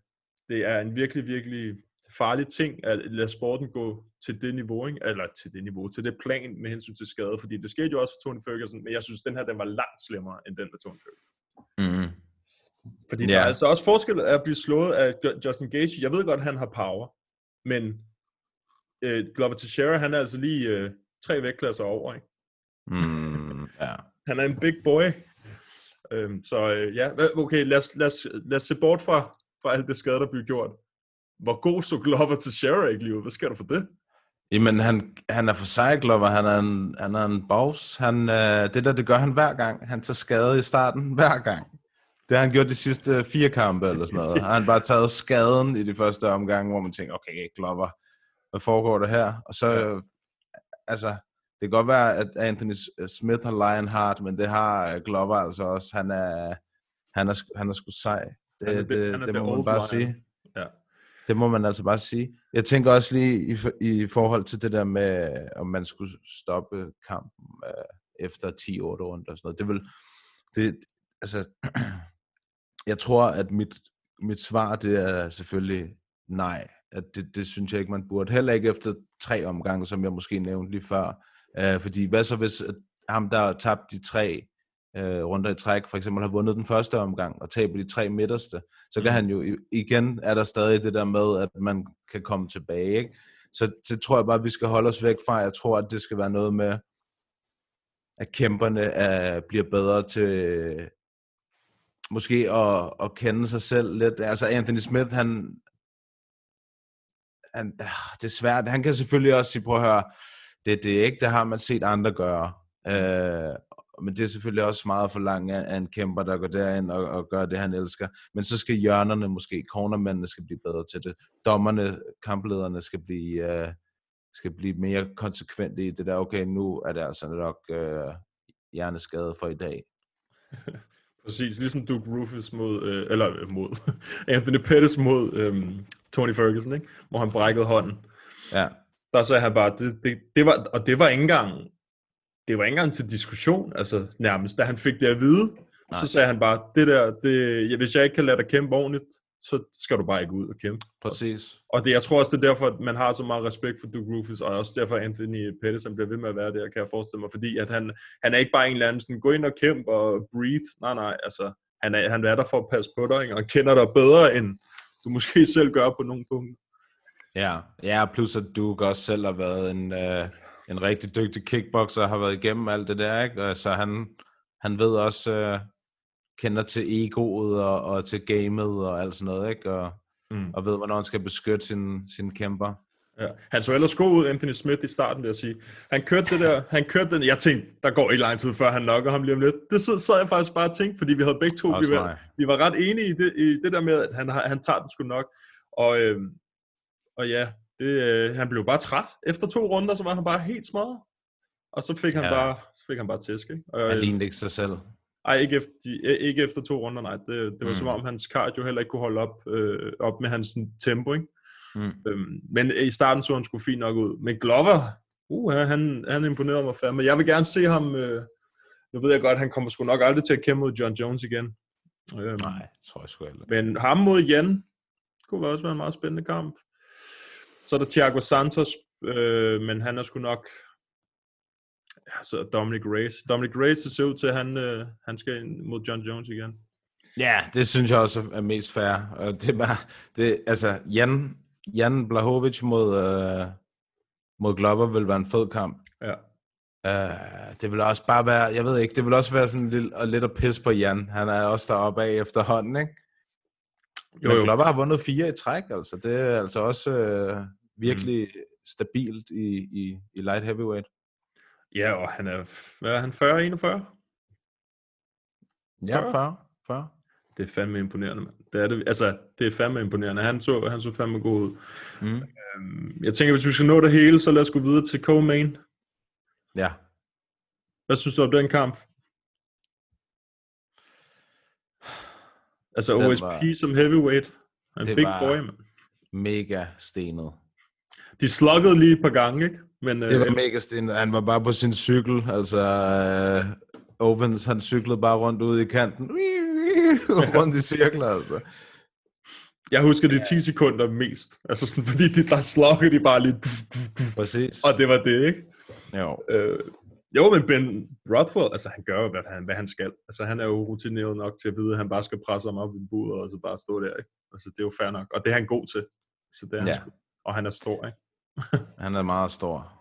det er en virkelig, virkelig farlig ting at lade sporten gå til det niveau, ikke? eller til det niveau, til det plan med hensyn til skade, fordi det skete jo også for Tony Ferguson, men jeg synes, den her den var langt slemmere end den med Tony Ferguson. Mm. Fordi yeah. der er altså også forskel at blive slået af Justin Gage. Jeg ved godt, at han har power, men øh, Glover Teixeira, han er altså lige øh, tre vægtklasser over, ikke? Mm, ja. Han er en big boy. Øhm, så øh, ja, okay, lad os, lad, os, lad os se bort fra, fra alt det skade, der bliver gjort. Hvor god så Glover Teixeira ikke lige ud? Hvad sker der for det? Jamen, han, han er for sej, Glover. Han er en, han er en boss. Han, øh, det der, det gør han hver gang. Han tager skade i starten hver gang. Det har han gjort de sidste fire kampe eller sådan noget. Har han bare taget skaden i de første omgang, hvor man tænker, okay, Glover, hvad foregår der her? Og så, ja. altså, det kan godt være, at Anthony Smith har Lionheart, men det har Glover altså også. Han er, han er, han er sgu sej. Det, Han er det- han er det må man bare sige. Ja. Det må man altså bare sige. Jeg tænker også lige i, i forhold til det der med, om man skulle stoppe kampen øh, efter 10 8 runder og sådan noget. Det vil, det, altså, jeg tror, at mit, mit svar, det er selvfølgelig nej. At det, det synes jeg ikke, man burde. Heller ikke efter tre omgange, som jeg måske nævnte lige før. Øh, fordi hvad så hvis at ham, der har tabt de tre øh, runder i træk, for eksempel har vundet den første omgang og taber de tre midterste, så kan Mhm. han jo igen, er der stadig det der med, at man kan komme tilbage. Ikke? Så det tror jeg bare, vi skal holde os væk fra. Jeg tror, at det skal være noget med, at kæmperne er, bliver bedre til måske at, at kende sig selv lidt. Altså Anthony Smith, han, han, ah, det er svært. Han kan selvfølgelig også sige, prøv at høre, det, det er ikke, det har man set andre gøre. Øh, men det er selvfølgelig også meget for langt af en kæmper, der går derind og, og gør det, han elsker. Men så skal hjørnerne måske, cornermændene skal blive bedre til det. Dommerne, kamplederne skal blive, øh, skal blive mere konsekvente i det der, okay, nu er det altså nok øh, hjerneskade for i dag. Præcis, ligesom Duke Rufus mod, øh, eller øh, mod, Anthony Pettis mod øh, Tony Ferguson, ikke? hvor han brækkede hånden. Ja. Der sagde han bare, det, det, det var, og det var ikke engang, det var ikke engang til diskussion, altså nærmest, da han fik det at vide, Nej. så sagde han bare, det der, det, hvis jeg ikke kan lade dig kæmpe ordentligt, så skal du bare ikke ud og kæmpe. Præcis. Og det, jeg tror også, det er derfor, at man har så meget respekt for Duke Rufus, og også derfor Anthony Pettis, bliver ved med at være der, kan jeg forestille mig, fordi at han, han er ikke bare en eller anden sådan, gå ind og kæmpe og breathe. Nej, nej, altså, han er, han er der for at passe på dig, ikke? og kender dig bedre, end du måske selv gør på nogle punkter. Ja, ja plus at du også selv har været en, øh, en rigtig dygtig kickboxer, har været igennem alt det der, ikke? Så han, han ved også, øh, kender til egoet og, og til gamet og alt sådan noget, ikke? Og, Mm. og ved, hvornår han skal beskytte sin, sin kæmper. Ja. Han så ellers god ud, Anthony Smith, i starten, vil jeg sige. Han kørte det der, han kørte den, jeg tænkte, der går ikke lang tid, før han knocker ham lige om lidt. Det sad, sad jeg faktisk bare og tænkte, fordi vi havde begge to, vi var, mig. vi var ret enige i det, i det der med, at han, han tager den sgu nok. Og, øh, og ja, det, øh, han blev bare træt. Efter to runder, så var han bare helt smadret. Og så fik han, Ja. bare, fik han bare tæsk, ikke? Og, Han øh, lignede ikke sig selv. Ej, ikke efter, de, ikke efter to runder, nej. Det, det var mm. Som om, hans cardio heller ikke kunne holde op, øh, op med hans sådan, tempo, ikke? Mm. Øhm, men i starten så han sgu fint nok ud. Men Glover, uh, han, han imponerede mig fandme. Jeg vil gerne se ham, øh, nu ved jeg godt, han kommer sgu nok aldrig til at kæmpe mod John Jones igen. Øhm, Nej, tror jeg sgu heller. men ham mod Jan, kunne også være en meget spændende kamp. Så er der Thiago Santos, øh, men han er sgu nok... Ja, så Dominic Reyes. Dominic Reyes det ser ud til, at han, øh, han skal ind mod John Jones igen. Ja, det synes jeg også er mest fair. Og det er bare, det, altså, Jan, Jan Blahovic mod, øh, mod Glover vil være en fed kamp. Ja. Uh, det vil også bare være, jeg ved ikke, det vil også være sådan lidt, og lidt at pisse på Jan. Han er også deroppe af efterhånden, ikke? Jo, Men jo. Glover har vundet fire i træk, altså. Det er altså også øh, virkelig mm. stabilt i, i, i light heavyweight. Ja, og han er, hvad er han, 40, 41? Ja, 40. 40. 40. Det er fandme imponerende, mand. Det er det, altså, det er fandme imponerende. Han så, han så fandme god ud. Mm. Øhm, jeg tænker, hvis vi skal nå det hele, så lad os gå videre til co-main. Ja. Hvad synes du om den kamp? Altså Den OSP var- som heavyweight. En Det big var- boy, man. Mega stenet. De sluggede lige et par gange, ikke? Men, Det var øh, mega stenet. Han var bare på sin cykel. Altså, øh, Owens, han cyklede bare rundt ude i kanten. rundt i cirkler, altså. Jeg husker de 10 sekunder mest. Altså sådan, fordi de, der sluggede de bare lige. Præcis. Og det var det, ikke? Jo. Øh, jo, men Ben Rothwell, altså han gør jo, hvad han, hvad han skal. Altså han er jo rutineret nok til at vide, at han bare skal presse ham op i buret, og så bare stå der, ikke? Altså det er jo fair nok. Og det er han god til. Så det er han Ja. sgu. Og han er stor, ikke? Han er meget stor.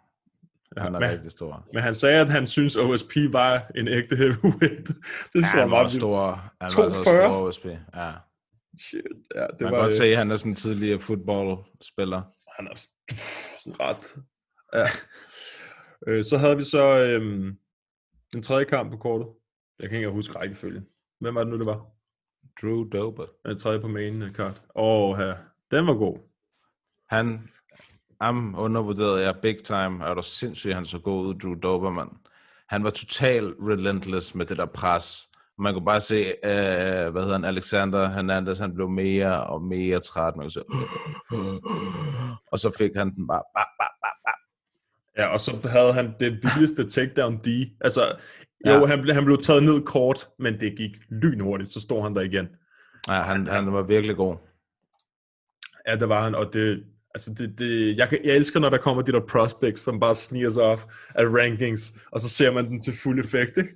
Ja, Han er men- rigtig stor. Men han sagde, at han synes, OSP var en ægte heavyweight. det Ja, tror jeg han var var stor. Han var så 240? stor OSP. Ja. Shit, ja, det Det Man var kan godt øh, se, at han er sådan en tidligere fodboldspiller. Han er sådan ret. Ja. Øh, så havde vi så øhm, den tredje kamp på kortet. Jeg kan ikke huske rækkefølgen. Hvem var det nu, det var? Drew Dober. Den tredje på main card. Åh, her. Den var god. Han, ham undervurderede jeg big time. Er du sindssygt, han så god ud, Drew Doberman. Han var total relentless med det der pres. Man kunne bare se, øh, hvad hedder han, Alexander Hernandez, han blev mere og mere træt. Man se, og så fik han den bare, bare, bare, bare, bare. Ja, og så havde han det vildeste takedown D. Altså, jo, Ja. han, blev, han blev taget ned kort, men det gik lynhurtigt, så stod han der igen. Ja, han, han var virkelig god. Ja, det var han, og det, altså det, det, jeg, kan, jeg elsker, når der kommer de der prospects, som bare sniger sig op af rankings, og så ser man den til fuld effekt, ikke?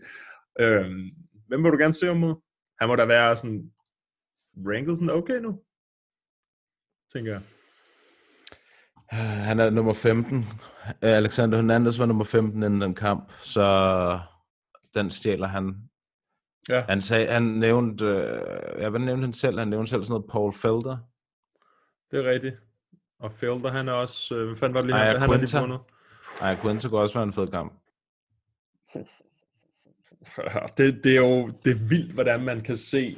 Øhm, hvem vil du gerne se om mod? Han må da være sådan, ranket sådan okay nu, tænker jeg. Han er nummer 15. Øh, Alexander Hernandez var nummer 15 inden den kamp, så den stjæler han. Ja. Han, sagde, han nævnte, øh, ja, hvad nævnte han selv? Han nævnte selv sådan noget Paul Felder. Det er rigtigt. Og Felder, han er også, øh, hvad fanden var det lige, Ej, han, han er lige Quinta. vundet. Ej, Quinta kunne også være en fed kamp. Det, det er jo det er vildt, hvordan man kan se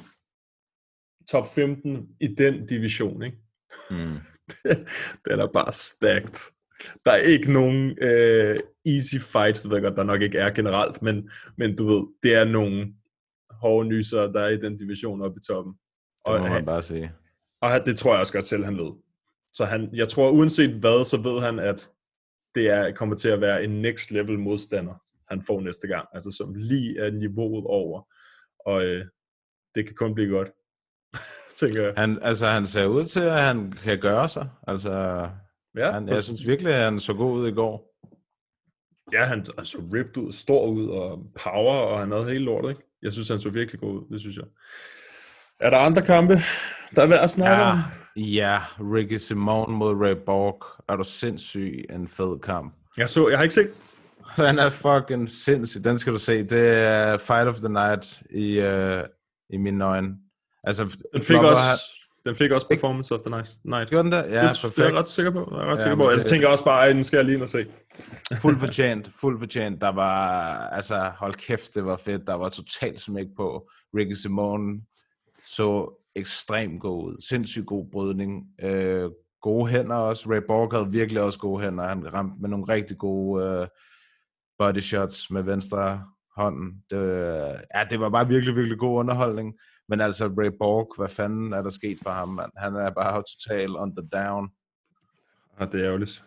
top 15 i den division, ikke? Mm. den er bare stacked. Der er ikke nogen øh, easy fights, det ved jeg godt, der nok ikke er generelt, men, men du ved, det er nogle hårde nyser, der er i den division oppe i toppen. Det må Og, man bare sige. og det tror jeg også godt selv, han ved. Så han, jeg tror, uanset hvad, så ved han, at det er, kommer til at være en next level modstander, han får næste gang. Altså som lige er niveauet over. Og øh, det kan kun blive godt, tænker jeg. Han, altså, han ser ud til, at han kan gøre sig. Altså, Ja, han, jeg synes virkelig, at han så god ud i går. Ja, han, så ripped ud, stor ud, og power, og han havde hele lortet, ikke? Jeg synes, han så virkelig god ud, det synes jeg. Er der andre kampe, der er værd at snakke om? Ja, Ricky Simon mod Ray Borg. Er du sindssyg en fed kamp. Jeg så, jeg har ikke set. Han er fucking sindssyg. Den skal du se. Det er Fight of the Night i, uh, i mine øjne. Altså, Den fik også, har- den fik også Performance of the Night. night. Gjorde den der? Ja, det, det er perfekt. jeg ret sikker på. Jeg er ret Ja, sikker på. Jeg det- tænker også bare, at den skal jeg lige ind og se. Fuld fortjent, fuld fortjent. Der var, altså, hold kæft, det var fedt. Der var totalt smæk på. Ricky Simone så ekstremt god ud. Sindssygt god brydning. Øh, gode hænder også. Ray Borg havde virkelig også gode hænder. Han ramte med nogle rigtig gode øh, body shots med venstre hånden. Det, ja, det var bare virkelig, virkelig god underholdning. Men altså, Ray Borg, hvad fanden er der sket for ham, mand? Han er bare total on the down. Ja, det er ærgerligt.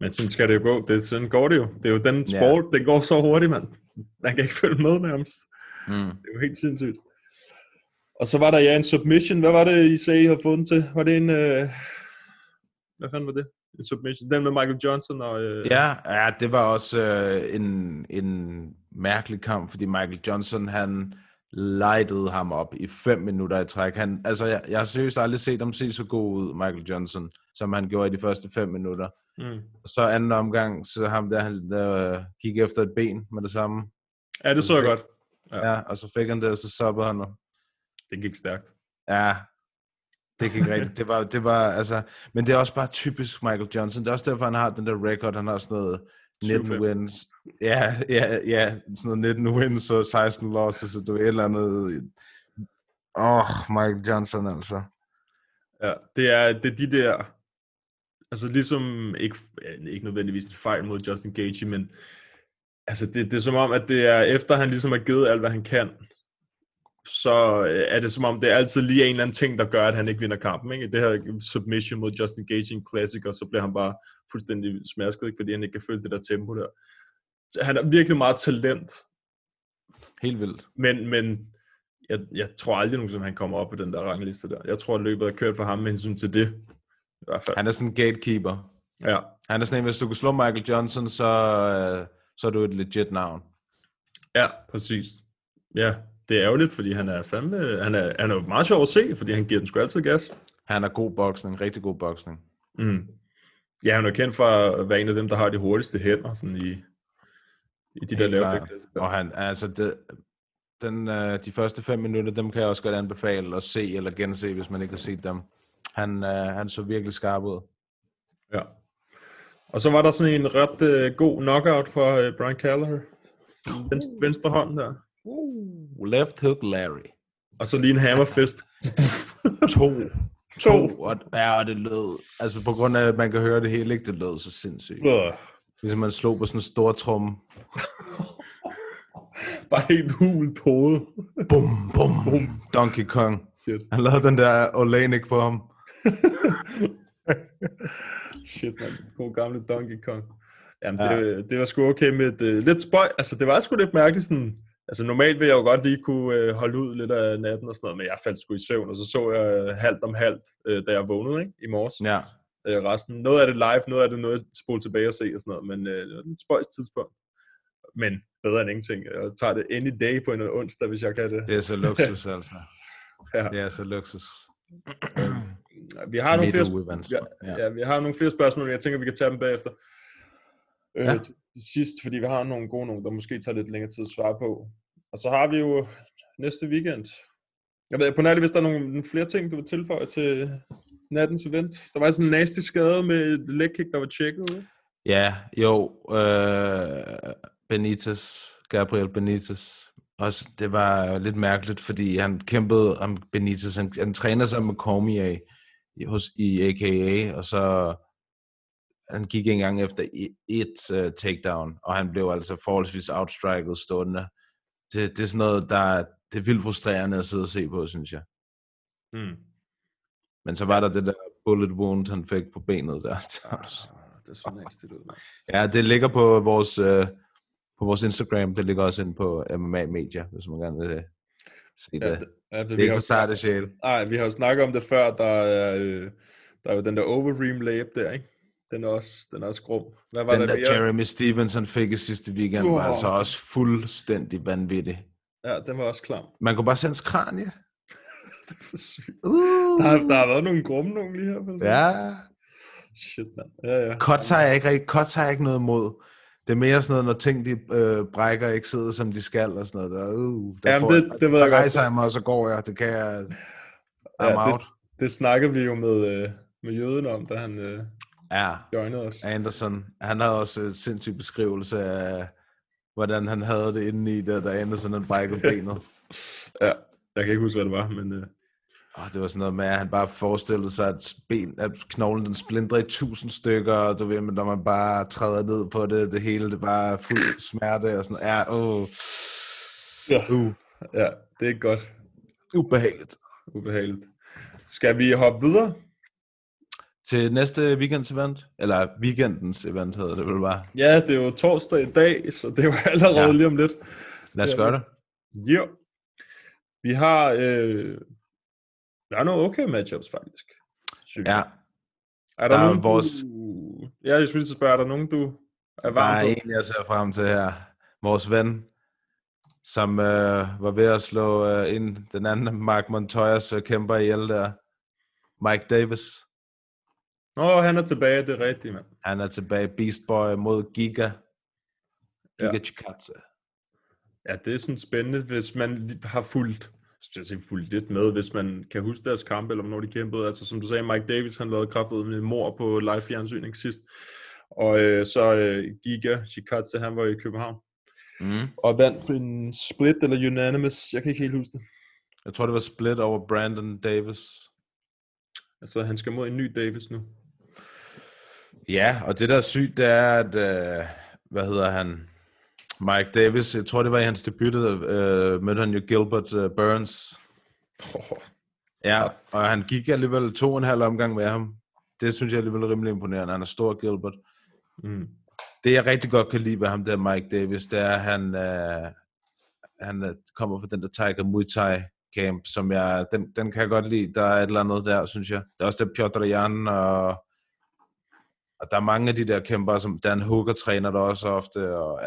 Men sådan skal det jo gå. Det, sådan går det jo. Det er jo den sport, ja. den går så hurtigt, mand. Man kan ikke følge med nærmest. Mm. Det er jo helt sindssygt. Og så var der ja en submission. Hvad var det, I sagde, I havde fået den til? Var det en... Øh... Hvad fanden var det? En submission. Den med Michael Johnson og... Øh... Ja, ja, det var også øh, en, en mærkelig kamp, fordi Michael Johnson, han lightede ham op i fem minutter i træk. Han, altså, jeg, jeg har seriøst aldrig set ham se så god ud, Michael Johnson, som han gjorde i de første fem minutter. Mm. Og så anden omgang, så ham der, han der, gik efter et ben med det samme. Ja, det så jeg godt. Ja. ja, og så fik han det, og så soppede han. Det gik stærkt. Ja, Det gik rigtigt. Det var, det var, altså, men det er også bare typisk Michael Johnson. Det er også derfor, han har den der record. Han har sådan noget 19 7-5. wins. Ja, ja, ja, sådan noget 19 wins og 16 losses, så du et eller andet... Åh, oh, Michael Johnson altså. Ja, det er, det er de der, altså ligesom, ikke, ikke nødvendigvis en fejl mod Justin Gaethje, men altså det, det er som om, at det er, efter han ligesom har givet alt, hvad han kan, så øh, er det som om, det er altid lige en eller anden ting, der gør, at han ikke vinder kampen. Ikke? Det her submission mod Justin Gaethje i en classic, og så bliver han bare fuldstændig smasket, ikke? fordi han ikke kan følge det der tempo der. Så han er virkelig meget talent, Helt vildt. men, men jeg, jeg tror aldrig nogensinde, han kommer op på den der rangliste der. Jeg tror, at løbet er kørt for ham med hensyn til det. I hvert fald. Han er sådan en gatekeeper. Ja, Han er sådan en, hvis du kan slå Michael Johnson, så, øh, så er du et legit navn. ja, præcis. Ja, det er ærgerligt, fordi han er fandme, han er, han er meget sjov at se, fordi han giver den sgu altid gas. Han er god boksning, rigtig god boksning. Mm. Ja, han er kendt for at være en af dem, der har de hurtigste hænder, sådan i, i de der Helt lave klart. Og han, altså det, den, øh, de første fem minutter, dem kan jeg også godt anbefale at se eller gense, hvis man ikke har set dem. Han, øh, han så virkelig skarp ud. Ja. Og så var der sådan en ret øh, god knockout for øh, Brian Callagher. Sådan venstre, venstre hånd der. Uh, left hook Larry. Og så lige en hammerfist. To. To. Og, ja, og det lød, altså på grund af, at man kan høre det hele, ikke? Det lød så sindssygt. Øh, Ligesom man slog på sådan en stor trum. Bare helt hult hoved. Bum, bum, bum. Donkey Kong. Shit. Han lavede den der Olenik på ham. Shit, man. God gamle Donkey Kong. Jamen, ja. det, det var sgu okay med et uh, lidt spøj. Altså, det var sgu lidt mærkeligt sådan... Altså, normalt ville jeg jo godt lige kunne uh, holde ud lidt af natten og sådan noget, men jeg faldt sgu i søvn, og så så jeg uh, halvt om halvt, uh, da jeg vågnede, ikke? I morges. Ja. Uh, resten. Noget af det live, noget af det noget, spole tilbage og se og sådan noget, men uh, det var et lidt spøjs tidspunkt. Men bedre end ingenting. Jeg tager det any day på en onsdag, hvis jeg kan det. Det er så luksus, altså. Ja. Det er så luksus. Vi har nogle flere, ja, Ja. ja, vi har nogle flere spørgsmål, men jeg tænker, vi kan tage dem bagefter. Øh, Ja sidst, fordi vi har nogle gode nogle, der måske tager lidt længere tid at svare på. Og så har vi jo næste weekend. Jeg ved, på nærmest, hvis der er nogle, flere ting, du vil tilføje til nattens event. Der var sådan en nasty skade med et leg kick, der var tjekket. ikke? Ja, jo. Øh, Benitez, Gabriel Benitez. Også, det var lidt mærkeligt, fordi han kæmpede om Benitez. Han, han træner sig med Cormier i, hos, i AKA, og så han gik ikke engang efter et, uh, takedown, og han blev altså forholdsvis outstriket stående. Det, det er sådan noget, der det er vildt frustrerende at sidde og se på, synes jeg. Mm. Men så var der det der bullet wound, han fik på benet der. Det så nasty ud. Ja, det ligger på vores, øh, på vores Instagram. Det ligger også inde på MMA Media, hvis man gerne vil øh, se det. Ja, det, ja, det, det er vi ikke har for sarte sjæl. Nej, vi har jo snakket om det før, der er, øh, der er jo den der overream layup der, ikke? Den er også, den er også grum. Hvad var Den der der mere? Jeremy Stevenson fik i sidste weekend, var Wow. altså også fuldstændig vanvittig. Ja, den var også klam. Man kunne bare sende hans kranie. det er for sygt. Uh. Der, har, der har været nogle grumme nogle lige her. Se. Ja. Shit, mand. Ja, ja. Cuts har jeg ikke, rigtig- cuts har jeg ikke noget imod. Det er mere sådan noget, når ting de øh, brækker ikke sidder, som de skal, og sådan noget. Der, uh, der Jamen, får, det- det ved der jeg rejser jeg mig, og så går jeg. Det kan jeg... I'm ja out. det, det snakkede vi jo med, øh, med jøden om, da han øh, Ja. joinede os. Anderson, han havde også en sindssyg beskrivelse af, hvordan han havde det inde i det, da Anderson han brækkede benet. Ja, jeg kan ikke huske, hvad det var, men... Øh, Og det var sådan noget med, at han bare forestillede sig, at, ben, at knoglen den splindrer i tusind stykker, og du ved, men når man bare træder ned på det, det hele, det er bare fuld smerte og sådan noget. Ja, åh, ja. uh, ja, det er godt. ubehageligt. Ubehageligt. Skal vi hoppe videre? Til næste weekends event, eller weekendens event hedder det vel bare. Ja, det er jo torsdag i dag, så det er jo allerede Ja. ja. lige om lidt. Lad os Ja. gøre det. Jo. Vi har, øh, der er nogle okay matchups faktisk. Synes Ja, jeg. Er der, der er nogen, vores- du... Ja, jeg skulle lige spørge, er der nogen, du er der varm er på? en, jeg ser frem til her. Vores ven, som øh, var ved at slå øh, ind den anden Mark Montoyas øh, kæmper ihjel der. Mike Davis. Nå, han er tilbage, det er rigtigt, mand. Han er tilbage. Beast Boy mod Giga. Giga Ja. Chikadze. Ja, det er sådan spændende, hvis man har fulgt jeg sige, fulgt lidt med, hvis man kan huske deres kampe, eller hvornår de kæmpede. Altså som du sagde, Mike Davis, han lavede kraftet med mor på live fjernsyn sidst. Og øh, så øh, Giga Chikadze, han var i København. Mm. Og vandt en split eller unanimous, jeg kan ikke helt huske det. Jeg tror, det var split over Brandon Davis. Altså, han skal mod en ny Davis nu. Ja, og det der er sygt, det er, at, øh, hvad hedder han, Mike Davis, jeg tror, det var i hans debut, øh, mødte han jo Gilbert øh, Burns. Oh, Ja, og han gik alligevel to og en halv omgang med ham. Det synes jeg alligevel er rimelig imponerende. Han er stor, Gilbert. Mm. Det, jeg rigtig godt kan lide ved ham, der Mike Davis, det er, at han, øh, han øh, kommer fra den der Tiger Muay Thai camp, som jeg, den, den kan jeg godt lide. Der er et eller andet der, synes jeg. Der er også der Piotr Jan, og, og der er mange af de der kæmper, som Dan Hooker træner der også ofte, og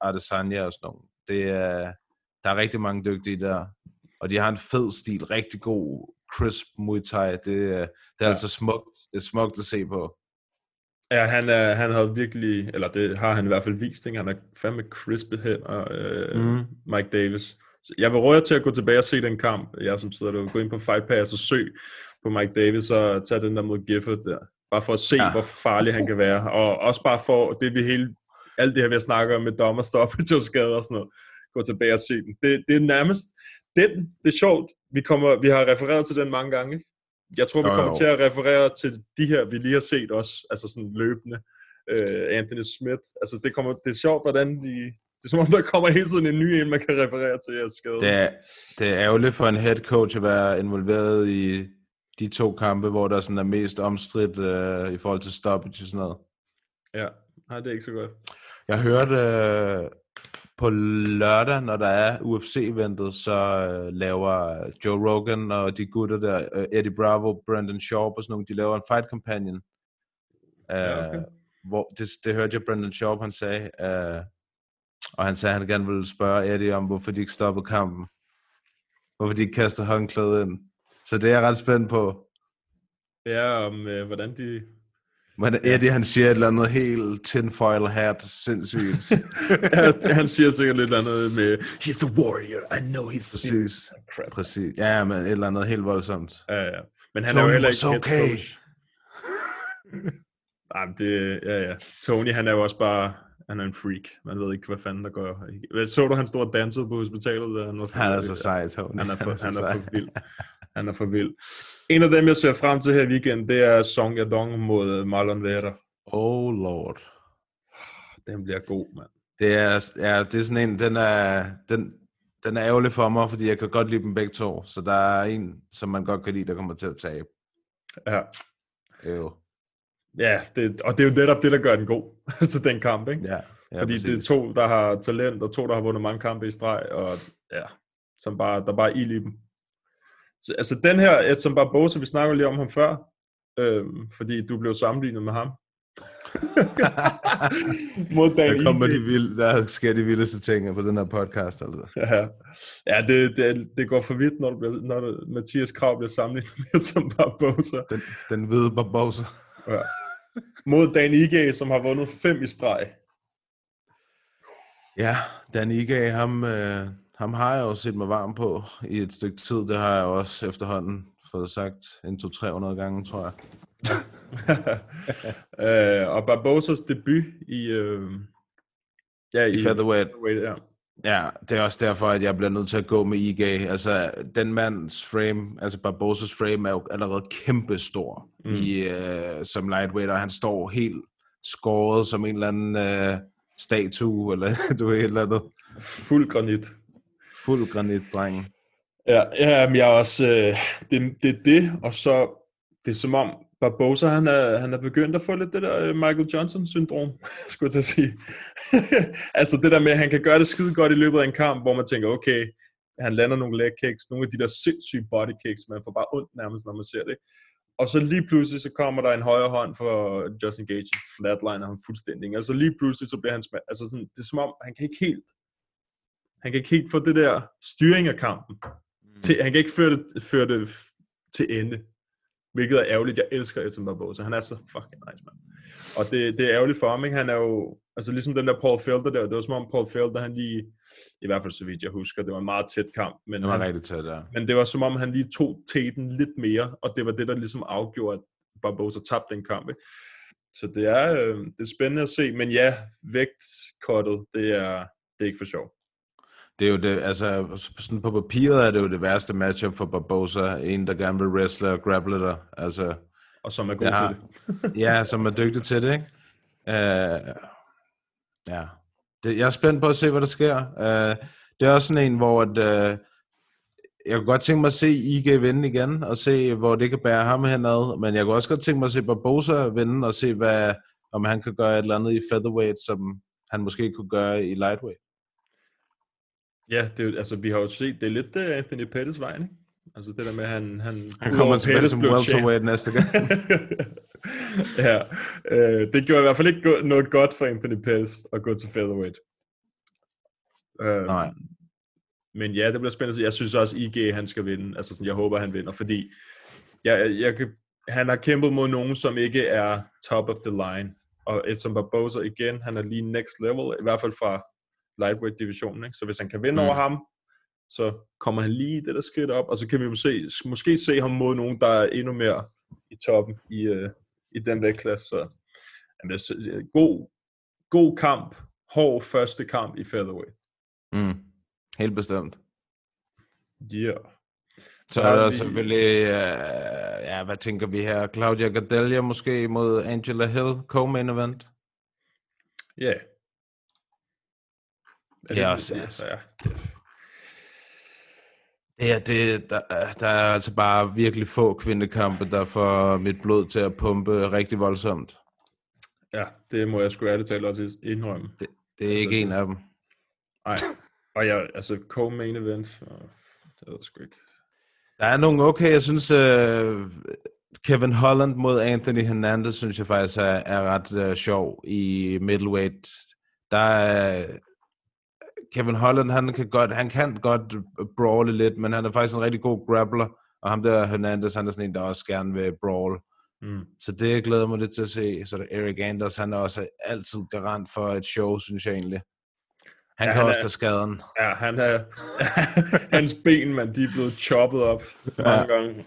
Adesanya og sådan noget. Det er, der er rigtig mange dygtige der. Og de har en fed stil, rigtig god crisp Muay Thai. Det, det er ja. altså smukt. Det er smukt at se på. Ja, han, er, han har virkelig, eller det har han i hvert fald vist, ikke? han er fandme crispy hænder, øh, mm. Mike Davis. Så jeg vil råde jer til at gå tilbage og se den kamp, jeg som sidder der, gå ind på Fight Pass og søg på Mike Davis og tage den der mod Gifford der. Bare for at se, Ja. hvor farlig han kan være. Og også bare for det vi hele, alt det her vi har snakket om med dommer stoppage og skader og sådan noget. Gå tilbage og se den. Det, det er nærmest, den, det er sjovt, vi, kommer, vi har refereret til den mange gange. Jeg tror, vi Jo, kommer jo. til at referere til de her, vi lige har set også, altså sådan løbende. Uh, Anthony Smith. Altså det, kommer, det er sjovt, hvordan de... Det er som om, der kommer hele tiden en ny en, man kan referere til jeres skade. Det er, det er ærgerligt for en head coach at være involveret i de to kampe, hvor der sådan er mest omstridt øh, i forhold til stoppage og sådan noget. Ja, nej, det er ikke så godt. Jeg hørte øh, på lørdag, når der er UFC-eventet, så øh, laver Joe Rogan og de gutter der, øh, Eddie Bravo, Brandon Sharp og sådan nogle, de laver en fight companion. Øh, Ja, okay. hvor, det, det hørte jeg Brandon Sharp, han sagde. Øh, og han sagde, at han gerne ville spørge Eddie om, hvorfor de ikke stoppede kampen. Hvorfor de ikke kastede håndklædet ind. Så det er jeg ret spændt på. Ja, om øh, hvordan de... Men Eddie, han siger et eller andet helt tinfoil hat, sindssygt. ja, han siger sikkert lidt andet med, he's the warrior, I know he's Præcis. Crap. Præcis. Ja, men et eller andet helt voldsomt. Ja, ja. Men han Tony er jo heller ikke okay. coach. Nej, men det, ja, ja. Tony, han er jo også bare, han er en freak. Man ved ikke, hvad fanden der går. Hvad, Så du, han stod og dansede på hospitalet? Da han, var Han er så sej, Tony. Han er for, han er sej. for vild. Han er for vild. En af dem, jeg ser frem til her i weekend, det er Song Yadong mod Marlon Vera. Oh lord. Den bliver god, mand. Det er, ja, det er sådan en, den er, den, den er ærgerlig for mig, fordi jeg kan godt lide dem begge to. Så der er en, som man godt kan lide, der kommer til at tabe. Ja, Jo. ja det, og det er jo netop det, der gør den god. til den kamp, ikke? Ja, ja Fordi præcis. det er to, der har talent, og to, der har vundet mange kampe i streg, og ja, som bare, der bare er ild i dem. Så, altså den her, et som bare Bosa, vi snakker lige om ham før, øhm, fordi du blev sammenlignet med ham. Mod Dan der kommer de vilde, der sker de vildeste ting på den her podcast, altså. Ja, ja det, det, det går for vidt, når, du bliver, når du, Mathias Krav bliver sammenlignet med som bare Bosa. Den, den hvide Barbosa. Ja. Mod Dan Ige, som har vundet fem i streg. Ja, Dan Ige, ham, øh, ham har jeg jo set mig varm på i et stykke tid. Det har jeg også efterhånden fået sagt en, to, 300 gange, tror jeg. øh, og Barbosas debut i... Øh, ja, I featherweight. featherweight ja. Ja, det er også derfor, at jeg bliver nødt til at gå med IG. Altså, den mands frame, altså Barbosas frame, er jo allerede kæmpe stor mm. i, øh, som lightweight, og han står helt skåret som en eller anden øh, statue, eller du ved, et eller andet. Fuld granit. Fuld granit, dreng. Ja, ja men jeg er også... Øh, det, det er det, og så... Det er som om Barbosa, han er, han er begyndt at få lidt det der øh, Michael Johnson-syndrom, skulle jeg til at sige. altså det der med, at han kan gøre det skide godt i løbet af en kamp, hvor man tænker, okay, han lander nogle leg kicks, nogle af de der sindssyge body kicks, man får bare ondt nærmest, når man ser det. Og så lige pludselig, så kommer der en højre hånd for Justin Gage, flatliner ham fuldstændig. Altså lige pludselig, så bliver han sma- altså sådan, det er som om, han kan ikke helt, han kan ikke helt få det der styring af kampen. Til, han kan ikke føre det, føre det til ende. Hvilket er ærgerligt. Jeg elsker Edson Barbosa. Han er så fucking nice, mand. Og det, det er ærgerligt for ham, ikke? Han er jo, altså ligesom den der Paul Felder der, det var som om Paul Felder, han lige, i hvert fald så vidt jeg husker, det var en meget tæt kamp. Men Det var han, rigtig tæt, ja. men det var som om, han lige tog teten lidt mere, og det var det, der ligesom afgjorde, at Barbosa tabte den kamp. Ikke? Så det er, øh, det er spændende at se, men ja, vægtkottet, det er, det er ikke for sjov. Det er jo det, altså, sådan på papiret er det jo det værste matchup for Barbosa. En, der gerne vil wrestle og grapple dig. Altså, Og som er god jeg til det. ja, som er dygtig til det, ikke? Uh, ja. Det, jeg er spændt på at se, hvad der sker. Uh, det er også sådan en, hvor at, uh, jeg kunne godt tænke mig at se IG vinde igen, og se, hvor det kan bære ham henad. Men jeg kunne også godt tænke mig at se Barbosa vinde, og se, hvad, om han kan gøre et eller andet i featherweight, som han måske kunne gøre i lightweight. Ja, det er, altså, vi har jo set, det er lidt uh, Anthony Pettis vej, ikke? Altså det der med, at han... Han, Han kommer tilbage som welterweight næste gang. ja, øh, det gjorde i hvert fald ikke go- noget godt for Anthony Pettis at gå til featherweight. Øh, Nej. Men ja, det bliver spændende. Jeg synes også, IG han skal vinde. Altså sådan, jeg håber, han vinder, fordi jeg, jeg kan, han har kæmpet mod nogen, som ikke er top of the line. Og Edson Barbosa igen, han er lige next level, i hvert fald fra lightweight divisionen. Ikke? Så hvis han kan vinde Mm. over ham, så kommer han lige det der skridt op, og så kan vi måske, måske se ham mod nogen, der er endnu mere i toppen i, øh, i den vægtklasse. Så jamen, det god, god kamp, hård første kamp i featherweight. Mm. Helt bestemt. Yeah. Så er er der vi- selvfølgelig, uh, ja, hvad tænker vi her? Claudia Gadelia måske mod Angela Hill, co-main event. Ja. Yeah. Ja, også, det, altså. ja. Ja, det, der, der er altså bare virkelig få kvindekampe, der får mit blod til at pumpe rigtig voldsomt. ja, det må jeg sgu ærligt talt også indrømme. Det, det er Altså, ikke en af dem. Nej. Og jeg, altså, co-main event, det ved jeg sgu ikke. Der er nogle okay, jeg synes, uh, Kevin Holland mod Anthony Hernandez, synes jeg faktisk er, er ret uh, sjov i middleweight. Der er, Kevin Holland, han kan godt, han kan godt brawle lidt, men han er faktisk en rigtig god grappler, og ham der Hernandez, han er sådan en, der også gerne vil brawl. Mm. Så det glæder jeg mig lidt til at se. Så er der Eric Anders, han er også altid garant for et show, synes jeg egentlig. Han ja, kan han også er- tage skaden. Ja, han er, hans ben, man, de er blevet choppet op mange Ja. gange.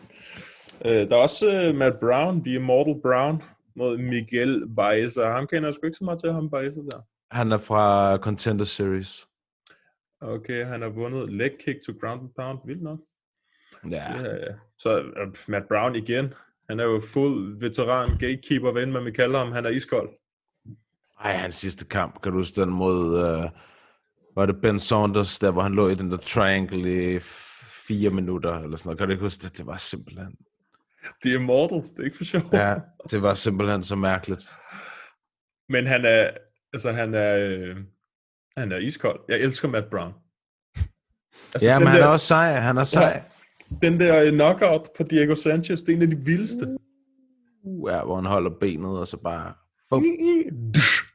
Øh, der er også uh, Matt Brown, The Immortal Brown, mod Miguel Baeza. Ham kender jeg sgu ikke så meget til, ham Baeza der. Han er fra Contender Series. Okay, han har vundet leg kick to ground and pound. Vildt nok. Ja. Ja. Så uh, Matt Brown igen. Han er jo fuld veteran gatekeeper, hvad end man vil kalde ham. Han er iskold. Ej, hans sidste kamp, kan du huske den mod, uh, var det Ben Saunders, der hvor han lå i den der triangle i fire minutter, eller sådan noget. Kan du ikke huske det? Det var simpelthen, The Immortal, det er ikke for sjov. ja, det var simpelthen så mærkeligt. Men han er, altså han er, øh, han er iskold. Jeg elsker Matt Brown. Altså, ja, men han er også sej, han er sej. Den der øh, knockout på Diego Sanchez, det er en af de vildeste. Ja, hvor han holder benet, og så bare...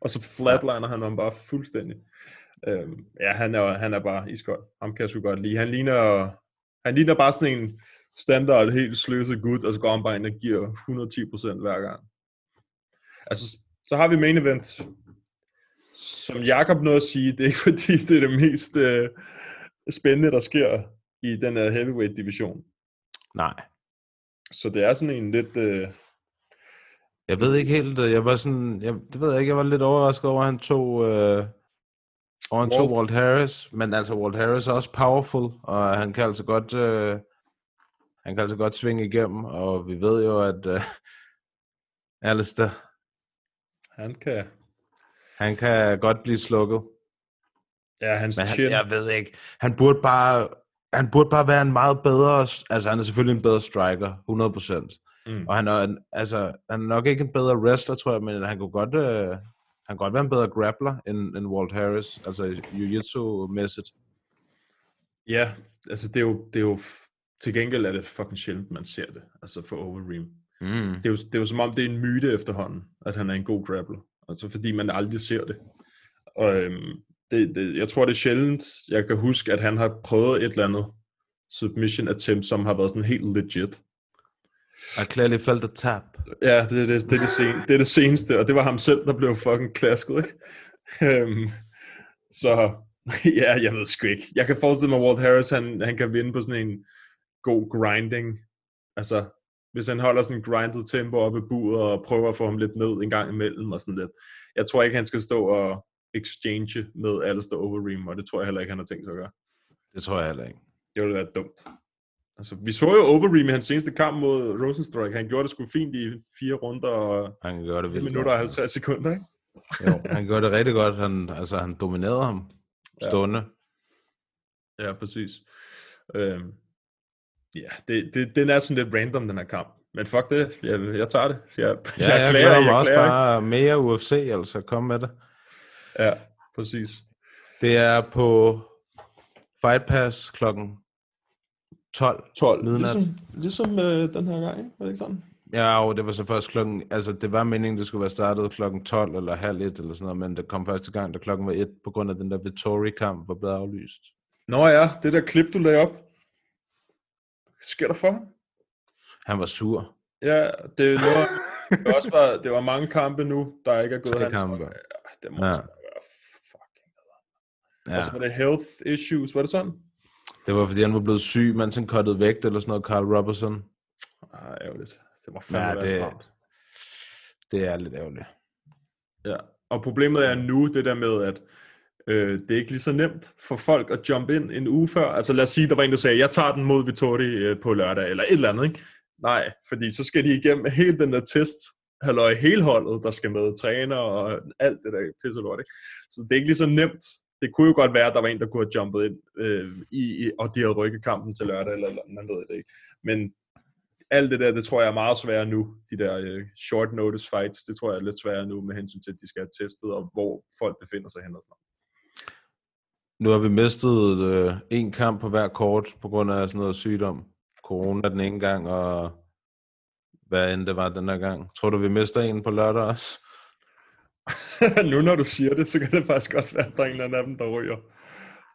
Og så flatliner han ham bare fuldstændig. Øhm, ja, han er, han er bare iskold. Ham kan jeg sgu godt lide. Han ligner, han ligner bare sådan en standard, helt sløset gut, og så går han bare ind og giver 110% hver gang. Altså, så har vi main event. Som Jakob nåede at sige, det er ikke fordi, det er det mest øh, spændende, der sker i den her heavyweight division. Nej. Så det er sådan en lidt... Øh, Jeg ved ikke helt, øh, jeg var sådan, jeg, det ved jeg ikke, jeg var lidt overrasket over, at han tog, øh, over han tog Walt. Walt Harris, men altså Walt Harris er også powerful, og han kan altså godt, øh, han kan altså godt svinge igennem, og vi ved jo, at øh, Alistair, han kan... han kan godt blive slukket. Ja, hans Men han, chin. jeg ved ikke, han burde bare, han burde bare være en meget bedre, altså han er selvfølgelig en bedre striker, 100%. Mm. Og han er, en- altså, han er nok ikke en bedre wrestler, tror jeg, men han kunne godt, øh, han kan godt være en bedre grappler end, end Walt Harris, altså jiu-jitsu-mæssigt. Ja, altså det er jo, det er jo til gengæld er det fucking sjældent, man ser det, altså for Overeem. Mm. Det er, jo, det er jo som om, det er en myte efterhånden, at han er en god grappler. Altså fordi man aldrig ser det. Og øhm, det, det, jeg tror, det er sjældent, jeg kan huske, at han har prøvet et eller andet submission attempt, som har været sådan helt legit. Clearly felt a tap. Ja, det, er det, det, er det, sen, det er det seneste, og det var ham selv, der blev fucking klasket, ikke? Øhm, så ja, jeg ved sgu ikke. Jeg kan forestille mig, at Walt Harris, han, han kan vinde på sådan en god grinding. Altså, hvis han holder sådan en grindet tempo op i buret og prøver at få ham lidt ned en gang imellem og sådan lidt. Jeg tror ikke, han skal stå og exchange med Alistair Overeem, og det tror jeg heller ikke, han har tænkt sig at gøre. Det tror jeg heller ikke. Det ville være dumt. Altså, vi så jo Overeem i hans seneste kamp mod Rosenstrike. Han gjorde det sgu fint i fire runder og Han gjorde det 1 vildt minutter og godt. 50 sekunder, ikke? Jo, han gjorde det rigtig godt. Han, altså, han dominerede ham stående. Ja, præcis. Øhm, ja, det, det, den er sådan lidt random, den her kamp. Men fuck det, jeg, jeg tager det. Jeg, Ja, jeg, jeg klager, glæder mig også klager bare mere UFC, altså kom med det. Ja, præcis. Det er på Fight Pass klokken 12. 12. Midnat. Ligesom, ligesom øh, den her gang? Var det ikke sådan? Ja, og det var så først klokken, altså det var meningen, det skulle være startet klokken 12 eller halv et eller sådan noget, men det kom første gang, da klokken var et, på grund af den der Vittori-kamp var blevet aflyst. Nå ja, det der klip, du lagde op. Sker der for ham? Han var sur. Ja, det er noget, det, også var, det var mange kampe nu, der ikke er gået hans kampe. vej. Ja, det må Ja. være fucking ja. Og så var det health issues, var det sådan? Det var fordi, han var blevet syg, mens han cuttede vægt eller sådan noget, Carl Robertson. Ah, ærgerligt. Det må fandme Ja, det, stramt. det er lidt ærgerligt. Ja, og problemet er nu det der med, at øh, det er ikke lige så nemt for folk at jump ind en uge før. Altså lad os sige, der var en, der sagde, jeg tager den mod Vittori øh, på lørdag, eller et eller andet, ikke? Nej, fordi så skal de igennem hele den der test, halløj, hele holdet, der skal med træner og alt det der pisse lort, ikke? Så det er ikke lige så nemt. Det kunne jo godt være, at der var en, der kunne have jumpet ind, øh, i, i, og de havde rykket kampen til lørdag, eller, eller man ved det ikke. Men alt det der, det tror jeg er meget sværere nu. De der øh, short notice fights, det tror jeg er lidt sværere nu med hensyn til, at de skal have testet, og hvor folk befinder sig hen og sådan noget. Nu har vi mistet øh, en kamp på hver kort på grund af sådan noget sygdom. Corona den ene gang, og hvad end det var den her gang. Tror du, vi mister en på lørdag også? nu når du siger det, så kan det faktisk godt være, at der er en eller anden af dem, der ryger.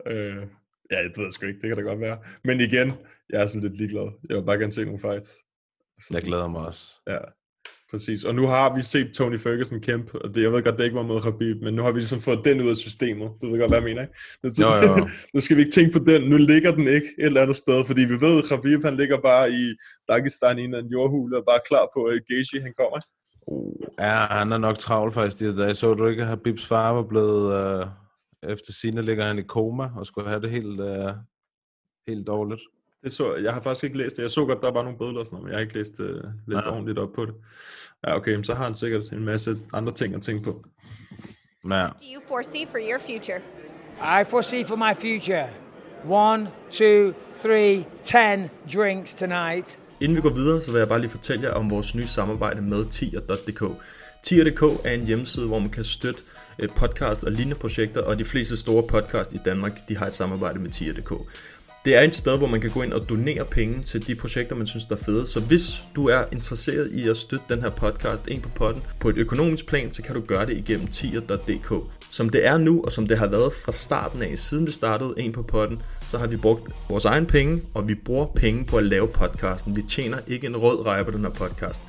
Øh, ja, det ved jeg sgu ikke, det kan da godt være. Men igen, jeg er sådan lidt ligeglad. Jeg vil bare gerne se nogle fights. Så Jeg glæder mig også. Ja, præcis. Og nu har vi set Tony Ferguson kæmpe, og det, jeg ved godt, det ikke var mod Khabib, men nu har vi ligesom fået den ud af systemet. Du ved godt, hvad jeg mener, ikke? Nu, Jo, jo, jo. nu skal vi ikke tænke på den. Nu ligger den ikke et eller andet sted, fordi vi ved, at Khabib, han ligger bare i Dagestan i en jordhule, og bare klar på, at Gaethje, han kommer. Ja, han er nok travlt faktisk de her dage. Så du ikke, at Habibs far var blevet... Øh, efter sine ligger han i koma og skulle have det helt, øh, helt dårligt. Det så, jeg har faktisk ikke læst det. Jeg så godt, der var nogle bødler og sådan noget, men jeg har ikke læst, uh, læst Ja. ordentligt op på det. Ja, okay, men så har han sikkert en masse andre ting at tænke på. Ja. do you foresee for your future? I foresee for my future one, two, three, ten drinks tonight. Inden vi går videre, så vil jeg bare lige fortælle jer om vores nye samarbejde med tier.dk. Tier.dk er en hjemmeside, hvor man kan støtte øh, podcast og lignende projekter, og de fleste store podcast i Danmark, de har et samarbejde med tier.dk. Det er et sted, hvor man kan gå ind og donere penge til de projekter, man synes der er fede. Så hvis du er interesseret i at støtte den her podcast ind på potten på et økonomisk plan, så kan du gøre det igennem tier.dk. Som det er nu, og som det har været fra starten af, siden vi startede en på potten, så har vi brugt vores egen penge, og vi bruger penge på at lave podcasten. Vi tjener ikke en rød rej på den her podcast.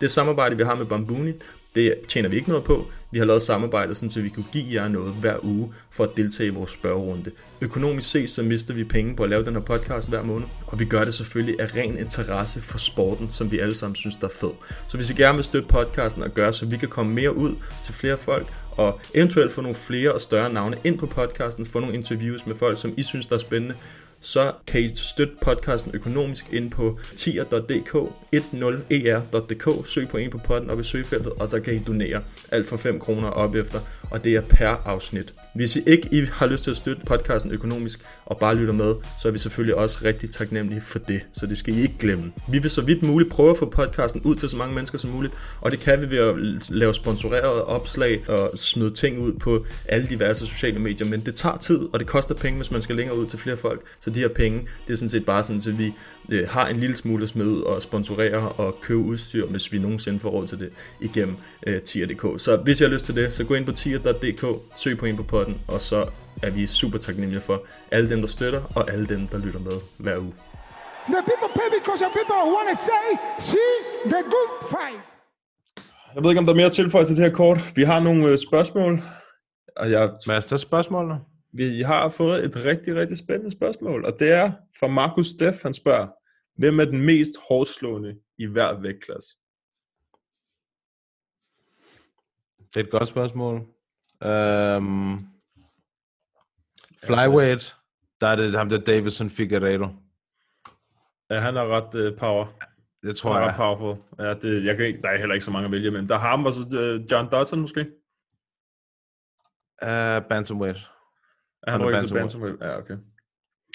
Det samarbejde, vi har med Bambuni, det tjener vi ikke noget på. Vi har lavet samarbejdet, sådan, så vi kunne give jer noget hver uge for at deltage i vores spørgerunde. Økonomisk set, så mister vi penge på at lave den her podcast hver måned, og vi gør det selvfølgelig af ren interesse for sporten, som vi alle sammen synes, der er fed. Så hvis I gerne vil støtte podcasten og gøre, så vi kan komme mere ud til flere folk, og eventuelt få nogle flere og større navne ind på podcasten, få nogle interviews med folk, som I synes, der er spændende, så kan I støtte podcasten økonomisk ind på tier.dk, 10er.dk, søg på en på podden op i søgefeltet, og så kan I donere alt for 5 kroner op efter, og det er per afsnit. Hvis I ikke I har lyst til at støtte podcasten økonomisk og bare lytter med, så er vi selvfølgelig også rigtig taknemmelige for det, så det skal I ikke glemme. Vi vil så vidt muligt prøve at få podcasten ud til så mange mennesker som muligt, og det kan vi ved at lave sponsorerede opslag og smide ting ud på alle diverse sociale medier, men det tager tid, og det koster penge, hvis man skal længere ud til flere folk, så de her penge, det er sådan set bare sådan, at vi øh, har en lille smule at smide og sponsorere og købe udstyr, hvis vi nogensinde får råd til det igennem øh, tier.dk. Så hvis I har lyst til det, så gå ind på tier.dk, søg på en på podden, og så er vi super taknemmelige for alle dem, der støtter, og alle dem, der lytter med hver uge. The people pay because the people want to say, see the good fight. Jeg ved ikke, om der er mere at tilføje til det her kort. Vi har nogle øh, spørgsmål. Og jeg, Master spørgsmål. Vi har fået et rigtig, rigtig spændende spørgsmål, og det er fra Markus Steff, han spørger, hvem er den mest hårdslående i hver vægtklasse? Det er et godt spørgsmål. Um, flyweight, der er det ham der Davison Figueiredo. Ja, han er ret uh, power. Det tror han er jeg. ret powerful. Ja, det, jeg kan ikke, der er heller ikke så mange at vælge, men der har ham og så uh, John Dutton måske. Uh, bantamweight. Er han er rykker til bantamweight. Ja, okay.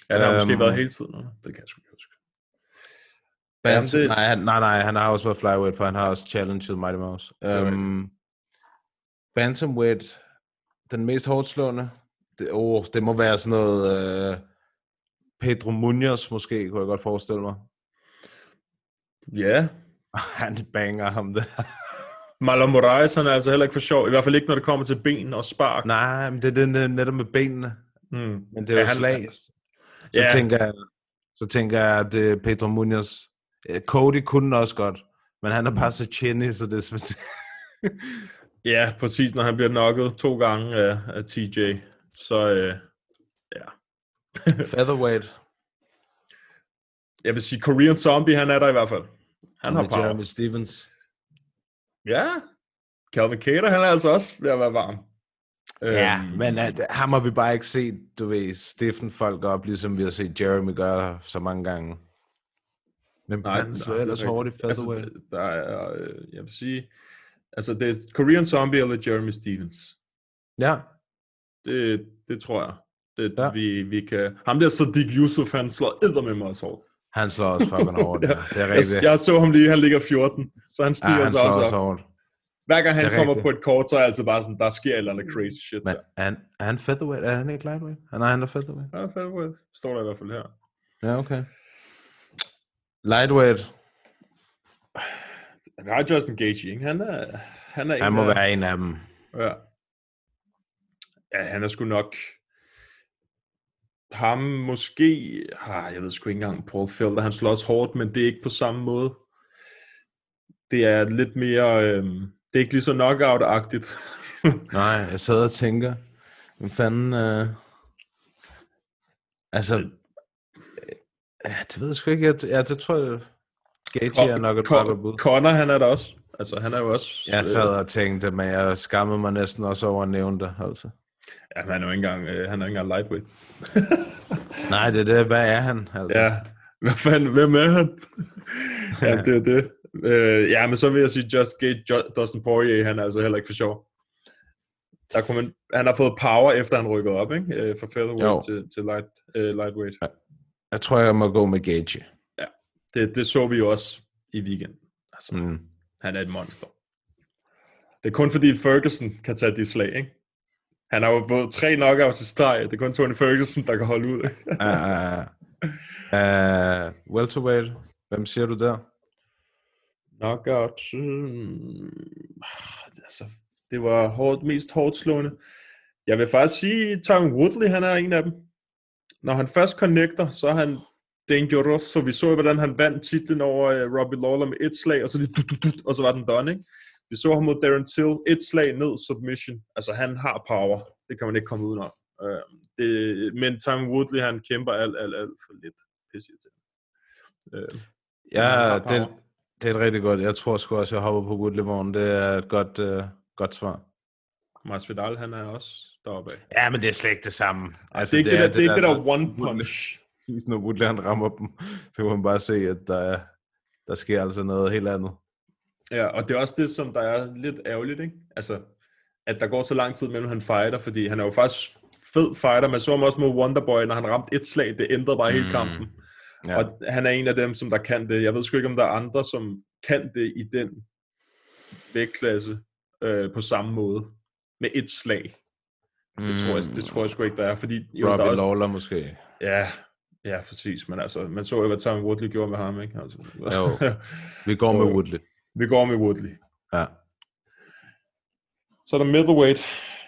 Ja, det har måske Øhm, været hele tiden. eller? Det kan jeg sgu ikke huske. Jamen, det- nej, han, nej, nej, han har også været flyweight, for han har også challenged Mighty Mouse. er Um, bantamweight, den mest hårdt slående, det, oh, det må være sådan noget uh, Pedro Munoz måske, kunne jeg godt forestille mig. Ja. Han banger ham der. Marlon Moraes, han er altså heller ikke for sjov. I hvert fald ikke, når det kommer til ben og spark. Nej, men det er det net- netop med benene. Mm. Men det er jo Ja, han- slag. Så, Ja. tænker jeg, så tænker jeg, at det er Pedro Munoz. Eh, Cody kunne også godt, men han er bare så chinny, så det er. Ja, præcis, når han bliver knocket to gange af, af TJ. Så øh, ja. Featherweight. Jeg vil sige, Korean Zombie, han er der i hvert fald. Han har med power. Jeremy Stevens. Ja. Calvin Cater, han er altså også ved at være varm. Ja, Øhm, men at, ham har vi bare ikke set, du ved, stiften folk op, ligesom vi har set Jeremy gøre så mange gange. Men Nej, han så er ellers hårdt i. Altså, featherweight. det- der er, øh, jeg vil sige, altså det er Korean Zombie eller Jeremy Stevens. Ja. Det, det tror jeg. Det, Ja. vi, vi kan... Ham der Sadiq Yusuf, han slår med mig også hårdt. Han slår også fucking hårdt, ja. Det er jeg, rigtigt. jeg, så ham lige, han ligger 14, så han stiger ja, han slår også også op. hårdt. Hver gang han er kommer på et kort, så er jeg altid bare sådan, der sker et eller andet crazy shit. Men er han, er han featherweight? Er han ikke lightweight? Ah, nej, han er featherweight. Ja, featherweight. Står der i hvert fald her. Ja, okay. Lightweight. Vi har Justin Gaethje, ikke? Han er, han er Han må af- være en af dem. Ja. Ja, han er sgu nok... Ham måske... Ah, jeg ved sgu ikke engang, Paul Felder, han slår også hårdt, men det er ikke på samme måde. Det er lidt mere... Øhm, det er ikke lige så knockout-agtigt. Nej, jeg sad og tænker, hvad fanden... Øh... Altså... øh, Ja, det ved jeg sgu ikke. Jeg, ja, det tror jeg... Gaethje er nok et Con- godt bud. Connor, han er der også. Altså, han er jo også... Jeg sad og tænkte, men jeg skammede mig næsten også over at nævne det, altså. Ja, han er jo ikke engang, øh, han er ikke engang lightweight. Nej, det er det. Hvad er han? Altså? Ja, hvad fanden, hvem er han? ja, det er det. Øh, ja, men så vil jeg sige, Just Gate, jo- Dustin Poirier, han er altså heller ikke for sjov. Der kunne man, han har fået power, efter han rykkede op, ikke? Øh, fra Jo. featherweight til, til light, øh, lightweight. Jeg tror, jeg må gå med Gaethje. Ja, det, det så vi jo også i weekenden. Altså, Mm. han er et monster. Det er kun fordi Ferguson kan tage de slag, ikke? Han har jo fået tre knockouts i streg. Det er kun Tony Ferguson, der kan holde ud. Uh, uh, welterweight. Hvem siger du der? Knockout. Hmm, altså, det var hårdt, mest hårdt slående. Jeg vil faktisk sige, Tyron Woodley, han er en af dem. Når han først connecter, så er han dangerous. Så vi så, hvordan han vandt titlen over uh, Robbie Lawler med et slag, og så lige dut, dut, dut, og så var den done, ikke? Vi så ham mod Darren Till, et slag ned, submission. Altså, han har power. Det kan man ikke komme udenom. Uh, det, men Tyron Woodley, han kæmper alt, alt, alt for lidt. Pisse til. Uh, Ja, det, det er et rigtig godt. Jeg tror sgu også, jeg hopper på Woodley-vognen. Det er et godt, uh, godt svar. Masvidal, han er også deroppe af. Ja, men det er slet ikke det samme. Altså, det er ikke det, der, det, er ikke det der one punch. Præcis, når Woodley han rammer dem, så kan man bare se, at der, er, der sker altså noget helt andet. Ja, og det er også det, som der er lidt ærgerligt, ikke? Altså, at der går så lang tid mellem han fighter, fordi han er jo faktisk fed fighter, men så ham også mod Wonderboy, når han ramte et slag, det ændrede bare hele Mm. kampen. Ja. Og han er en af dem, som der kan det. Jeg ved sgu ikke, om der er andre, som kan det i den vægtklasse øh, på samme måde. Med et slag. Det, tror jeg, det tror jeg sgu ikke, der er. Fordi, Jo, Robbie der er også, Lawler måske. Ja, ja, præcis. Men altså, man så jo, hvad Tom Woodley gjorde med ham, ikke? Altså, Jo. Vi går med Woodley. Vi går med Woodley. Ja. Så er der middleweight.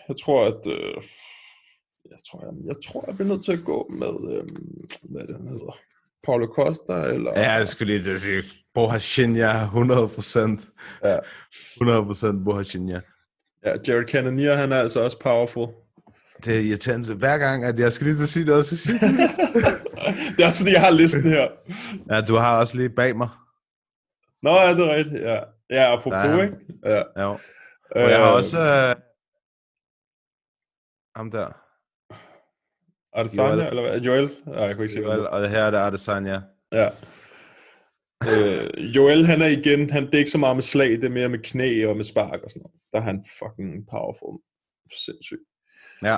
Jeg tror, at... Øh, jeg, tror, jeg, jeg tror, jeg bliver nødt til at gå med... Øh, hvad det, hedder? Paulo Costa, eller... Ja, jeg skulle lige sige, Bohashinya, 100%. Ja. 100% Bohashinya. Ja, Jared Cannonier, han er altså også powerful. Det er irriterende. Hver gang, at jeg skal lige til at sige noget, så siger det. Det er også fordi, jeg har listen her. Ja, du har også lige bag mig. Nå, ja, det er rigtigt, ja. Ja, apropos, han. ikke? Ja. Ja. Og jeg har Øh, også... Øh, ham der. Adesanya, Joel. eller hvad? Joel? Ja, jeg kunne ikke se, Joel, og her er det Adesanya. Ja. Øh, Joel, han er igen, han, det er ikke så meget med slag, det er mere med knæ og med spark og sådan noget. Der er han fucking powerful. Sindssygt. Ja.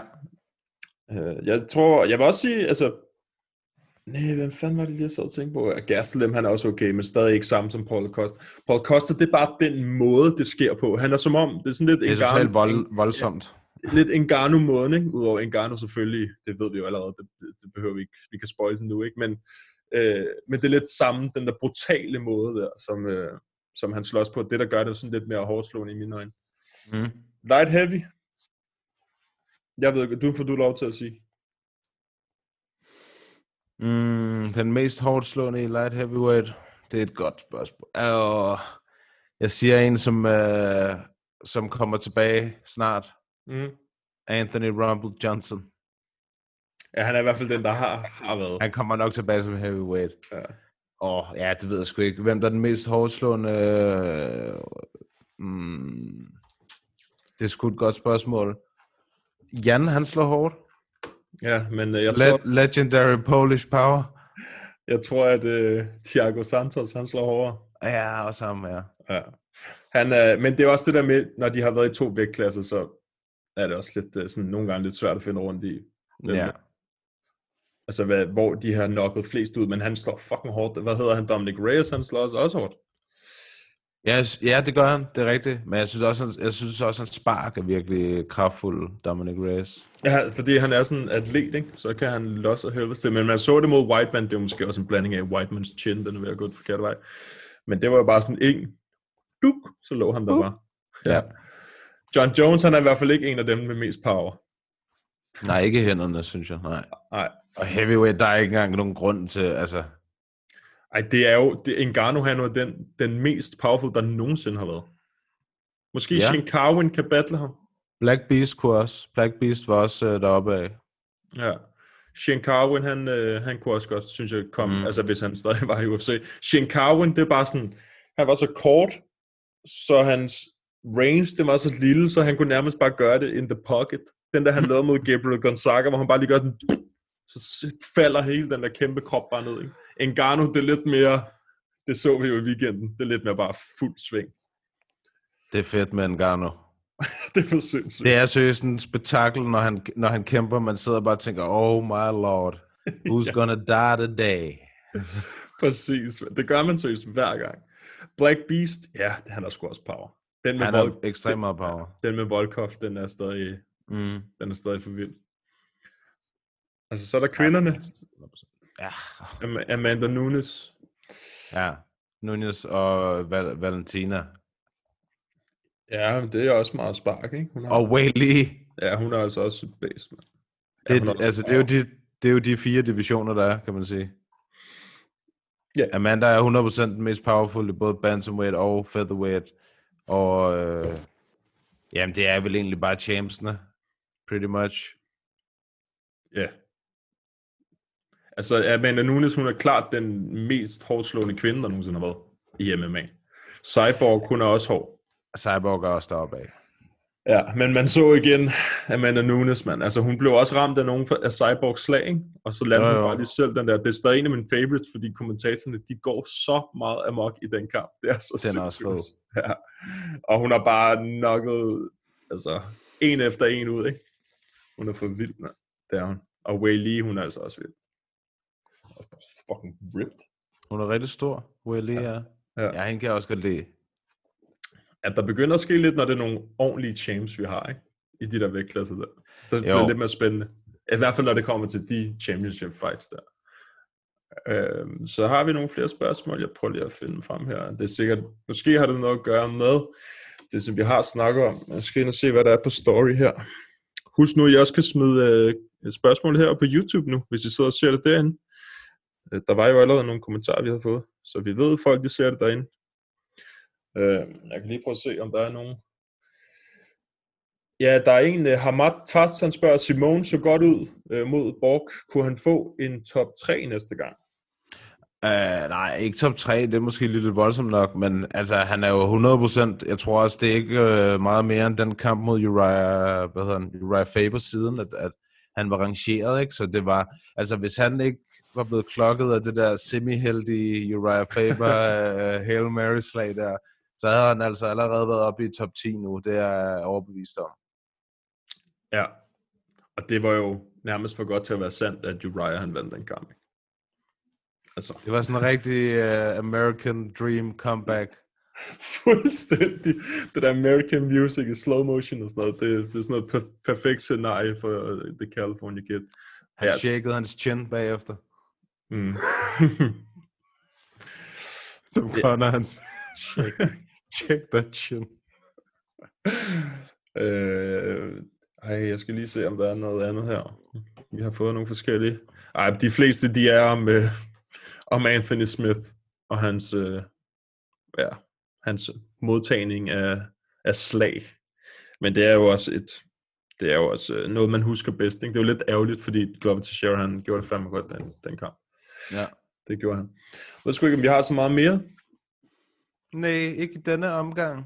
Øh, jeg tror, jeg vil også sige, altså, nej, hvem fanden var det lige, jeg sad og tænkte på? Gastelum, han er også okay, men stadig ikke samme som Paul Costa. Paul Costa, det er bare den måde, det sker på. Han er som om, det er sådan lidt Det er totalt vold, voldsomt. lidt Engano-måden, ikke? Udover Engano selvfølgelig, det ved vi jo allerede, det, det behøver vi ikke, vi kan spoil den nu, ikke? Men, øh, men det er lidt samme, den der brutale måde der, som, øh, som han slås på. Det, der gør det sådan lidt mere hårdslående i mine øjne. Mm. Light heavy. Jeg ved ikke, du får du lov til at sige. Mm, den mest hårdt slående i light heavyweight, det er et godt spørgsmål. Og jeg siger en, som, øh, som kommer tilbage snart. Mm. Anthony Rumble Johnson. Ja, han er i hvert fald den, der har, har været. Han kommer nok tilbage som heavyweight. Ja. Og ja, det ved jeg sgu ikke. Hvem der er den mest hårdt slående? Øh, mm, det er sgu et godt spørgsmål. Jan, han slår hårdt. Ja, men øh, jeg Le- tror, legendary Polish power. jeg tror at uh, Thiago Santos, han slår hårdere. Ja, og sammen, ja. Ja. Han, øh, men det er også det der med, når de har været i to vægtklasser, så er det også lidt, øh, sådan, nogle gange lidt svært at finde rundt i. Ja. Altså, hvad, hvor de har knocket flest ud, men han slår fucking hårdt. Hvad hedder han? Dominic Reyes, han slår også, også hårdt. Ja, ja, det gør han. Det er rigtigt. Men jeg synes også, han, jeg synes også, han spark er virkelig kraftfuld, Dominic Reyes. Ja, fordi han er sådan en atlet, ikke? så kan han losse og helvede til. Men man så det mod Whiteman, det er måske også en blanding af Whitemans chin, den er ved at gå den forkerte vej. Men det var jo bare sådan en duk, så lå han der bare. Ja. John Jones, han er i hvert fald ikke en af dem med mest power. Nej, ikke hænderne, synes jeg. Nej. Nej. Og heavyweight, der er ikke engang nogen grund til, altså... Ej, det er jo, det, Ngannou han er den, den mest powerful, der nogensinde har været. Måske Ja. Shane Carwin kan battle ham. Black Beast kunne også. Black Beast var også øh, deroppe af. Ja. Shane Carwin, han, øh, han kunne også godt, synes jeg, komme, Mm. mm. altså hvis han stadig var i UFC. Shane Carwin, det er bare sådan, han var så kort, så hans range, det var så lille, så han kunne nærmest bare gøre det in the pocket. Den der han lavede mod Gabriel Gonzaga, hvor han bare lige gør sådan, så falder hele den der kæmpe krop bare ned. Ikke? Ngannou, det er lidt mere, det så vi jo i weekenden, det er lidt mere bare fuld sving. Det er fedt med Ngannou. det er for sindssygt. Det er seriøst en spektakel, når han, når han kæmper. Man sidder bare og tænker, oh my lord, who's Ja. gonna die today? Præcis. Det gør man seriøst hver gang. Black Beast, ja, det- han har sgu også power. Den med, Han har Vol- ekstremt meget power. den med Volkov, den er stadig, Mm. den er stadig for vild. Altså, så er der kvinderne. Ja. Am- Amanda Nunes. Ja. Nunez og Val- Valentina. Ja, det er også meget spark, ikke? Hun har, Og Whaley. Ja, hun er altså også bedst, mand. Det, er, også altså, det, er jo de, det er jo de fire divisioner, der er, kan man sige. Ja. Amanda er 100% den mest powerful i både bantamweight og featherweight. Og øh, jamen, det er vel egentlig bare champsene, pretty much. Ja. Altså, Amanda Nunes, hun er klart den mest hårdslående kvinde, der nogensinde har været i MMA. Cyborg, hun er også hård. Cyborg er også deroppe af. Ja, men man så igen Amanda Nunes, mand. Altså, hun blev også ramt af nogle af Cyborgs slag, ikke? Og så landede hun bare lige selv den der. Det er stadig en af mine favorites, fordi kommentatorerne, de går så meget amok i den kamp. Det er så Den er også sindssygt. Ja. Og hun har bare knocket, altså, en efter en ud, ikke? Hun er for vild, mand. Det er hun. Og Wei Li, hun er altså også vild. Også Fucking ripped. Hun er rigtig stor, Willy, ja. ja. Ja. Ja, hende kan jeg også godt lide. At der begynder at ske lidt, når det er nogle ordentlige champs, vi har, ikke? I de der vægtklasser der. Så det Jo. bliver lidt mere spændende. I hvert fald, når det kommer til de championship fights der. Øhm, så har vi nogle flere spørgsmål, jeg prøver lige at finde frem her. Det er sikkert, måske har det noget at gøre med det, som vi har snakket om. Jeg skal ind og se, hvad der er på story her. Husk nu, at I også kan smide øh, et spørgsmål her på YouTube nu, hvis I sidder og ser det derinde. Øh, Der var jo allerede nogle kommentarer, vi havde fået, så vi ved, at folk de ser det derinde. Øh, jeg kan lige prøve at se, om der er nogen. Ja, der er en, uh, Hamad Tass, han spørger, Simone så godt ud øh, mod Borg. Kunne han få en top 3 næste gang? Uh, nej, ikke top 3, det er måske lidt voldsomt nok, men altså, han er jo 100%, jeg tror også, det er ikke uh, meget mere end den kamp mod Uriah, hvad hedder han, Uriah Faber siden, at, at han var rangeret, ikke? Så det var, altså hvis han ikke var blevet klokket af det der semi-heldige Uriah Faber uh, Hail Mary-slag der, så havde han altså allerede været oppe i top 10 nu, det er jeg overbevist om. Ja, og det var jo nærmest for godt til at være sandt, at Uriah han vandt den kamp. Altså, Det var sådan en rigtig uh, American Dream comeback. fuldstændig. Det der American music i slow motion og sådan noget, det, det er sådan noget per- perfekt scenarie for uh, The California Kid. Han Ja, shakede hans chin bagefter. Mm. Som Connor hans. Shake, shake that chin. øh, ej, jeg skal lige se, om der er noget andet her. Vi har fået nogle forskellige. Ej, de fleste, de er øh, om Anthony Smith og hans, øh, ja, hans modtagning af, af slag. Men det er jo også et, det er jo også øh, noget, man husker bedst. Ikke? Det er jo lidt ærgerligt, fordi Glover Teixeira, han gjorde det fandme godt den, den kamp. Ja. Det gjorde han. Jeg ved sgu ikke, om vi har så meget mere. Nej, ikke i denne omgang.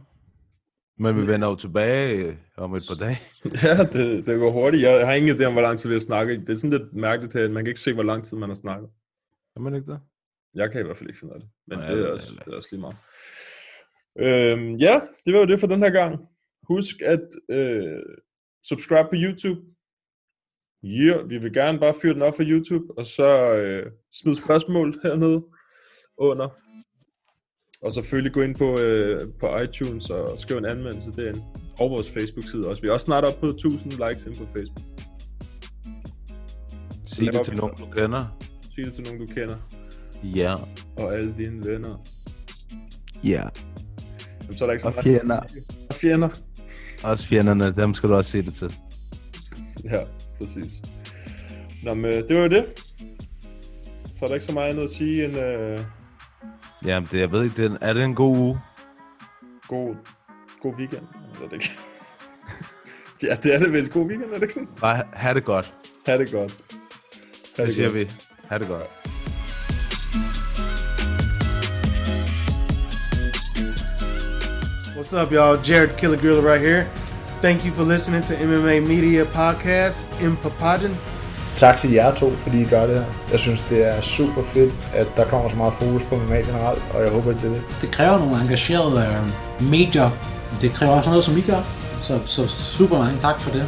Men vi vender jo tilbage øh, om et par dage. Ja, det, det går hurtigt. Jeg har ingen idé om, hvor lang tid vi har snakket. Det er sådan lidt mærkeligt, at man kan ikke se, hvor lang tid man har snakket. Kan man ikke det? Jeg kan i hvert fald ikke finde af det. Men Nej, det, er også, det er også lige meget. Øhm, ja, det var jo det for den her gang. Husk at øh, subscribe på YouTube. Ja, yeah, vi vil gerne bare fyre den op for YouTube, og så øh, smid spørgsmål hernede under. Og selvfølgelig gå ind på, øh, på iTunes og skrive en anmeldelse derinde. Og vores Facebook-side også. Vi er også snart op på 1000 likes ind på Facebook. Sig det til nogen, du kender. Sig det til nogen, du kender. Ja. Og alle dine venner. Ja. Jamen, så er der ikke så Og meget- fjender. Og fjender. Også fjenderne, dem skal du også se det til. Ja, præcis. Nå, men øh, det var jo det. Så er der ikke så meget andet at sige end øh, Jamen, det, jeg ved ikke, det er, er det en god uge? god, god weekend. Jeg ved det ikke. ja, det er det vel. God weekend, er det ikke sådan? Bare ha- det godt. Ha' det godt. Ha' Det siger godt. vi. Ha' det godt. What's up, y'all? Jared Killer Gorilla right here. Thank you for listening to MMA Media Podcast in Papadon. Tak til jer to, fordi I gør det her. Jeg synes, det er super fedt, at der kommer så meget fokus på MMA generelt, og jeg håber, at det er det. Det kræver nogle engagerede øh, medier. Det kræver også noget, som I gør. Så, så super mange tak for det.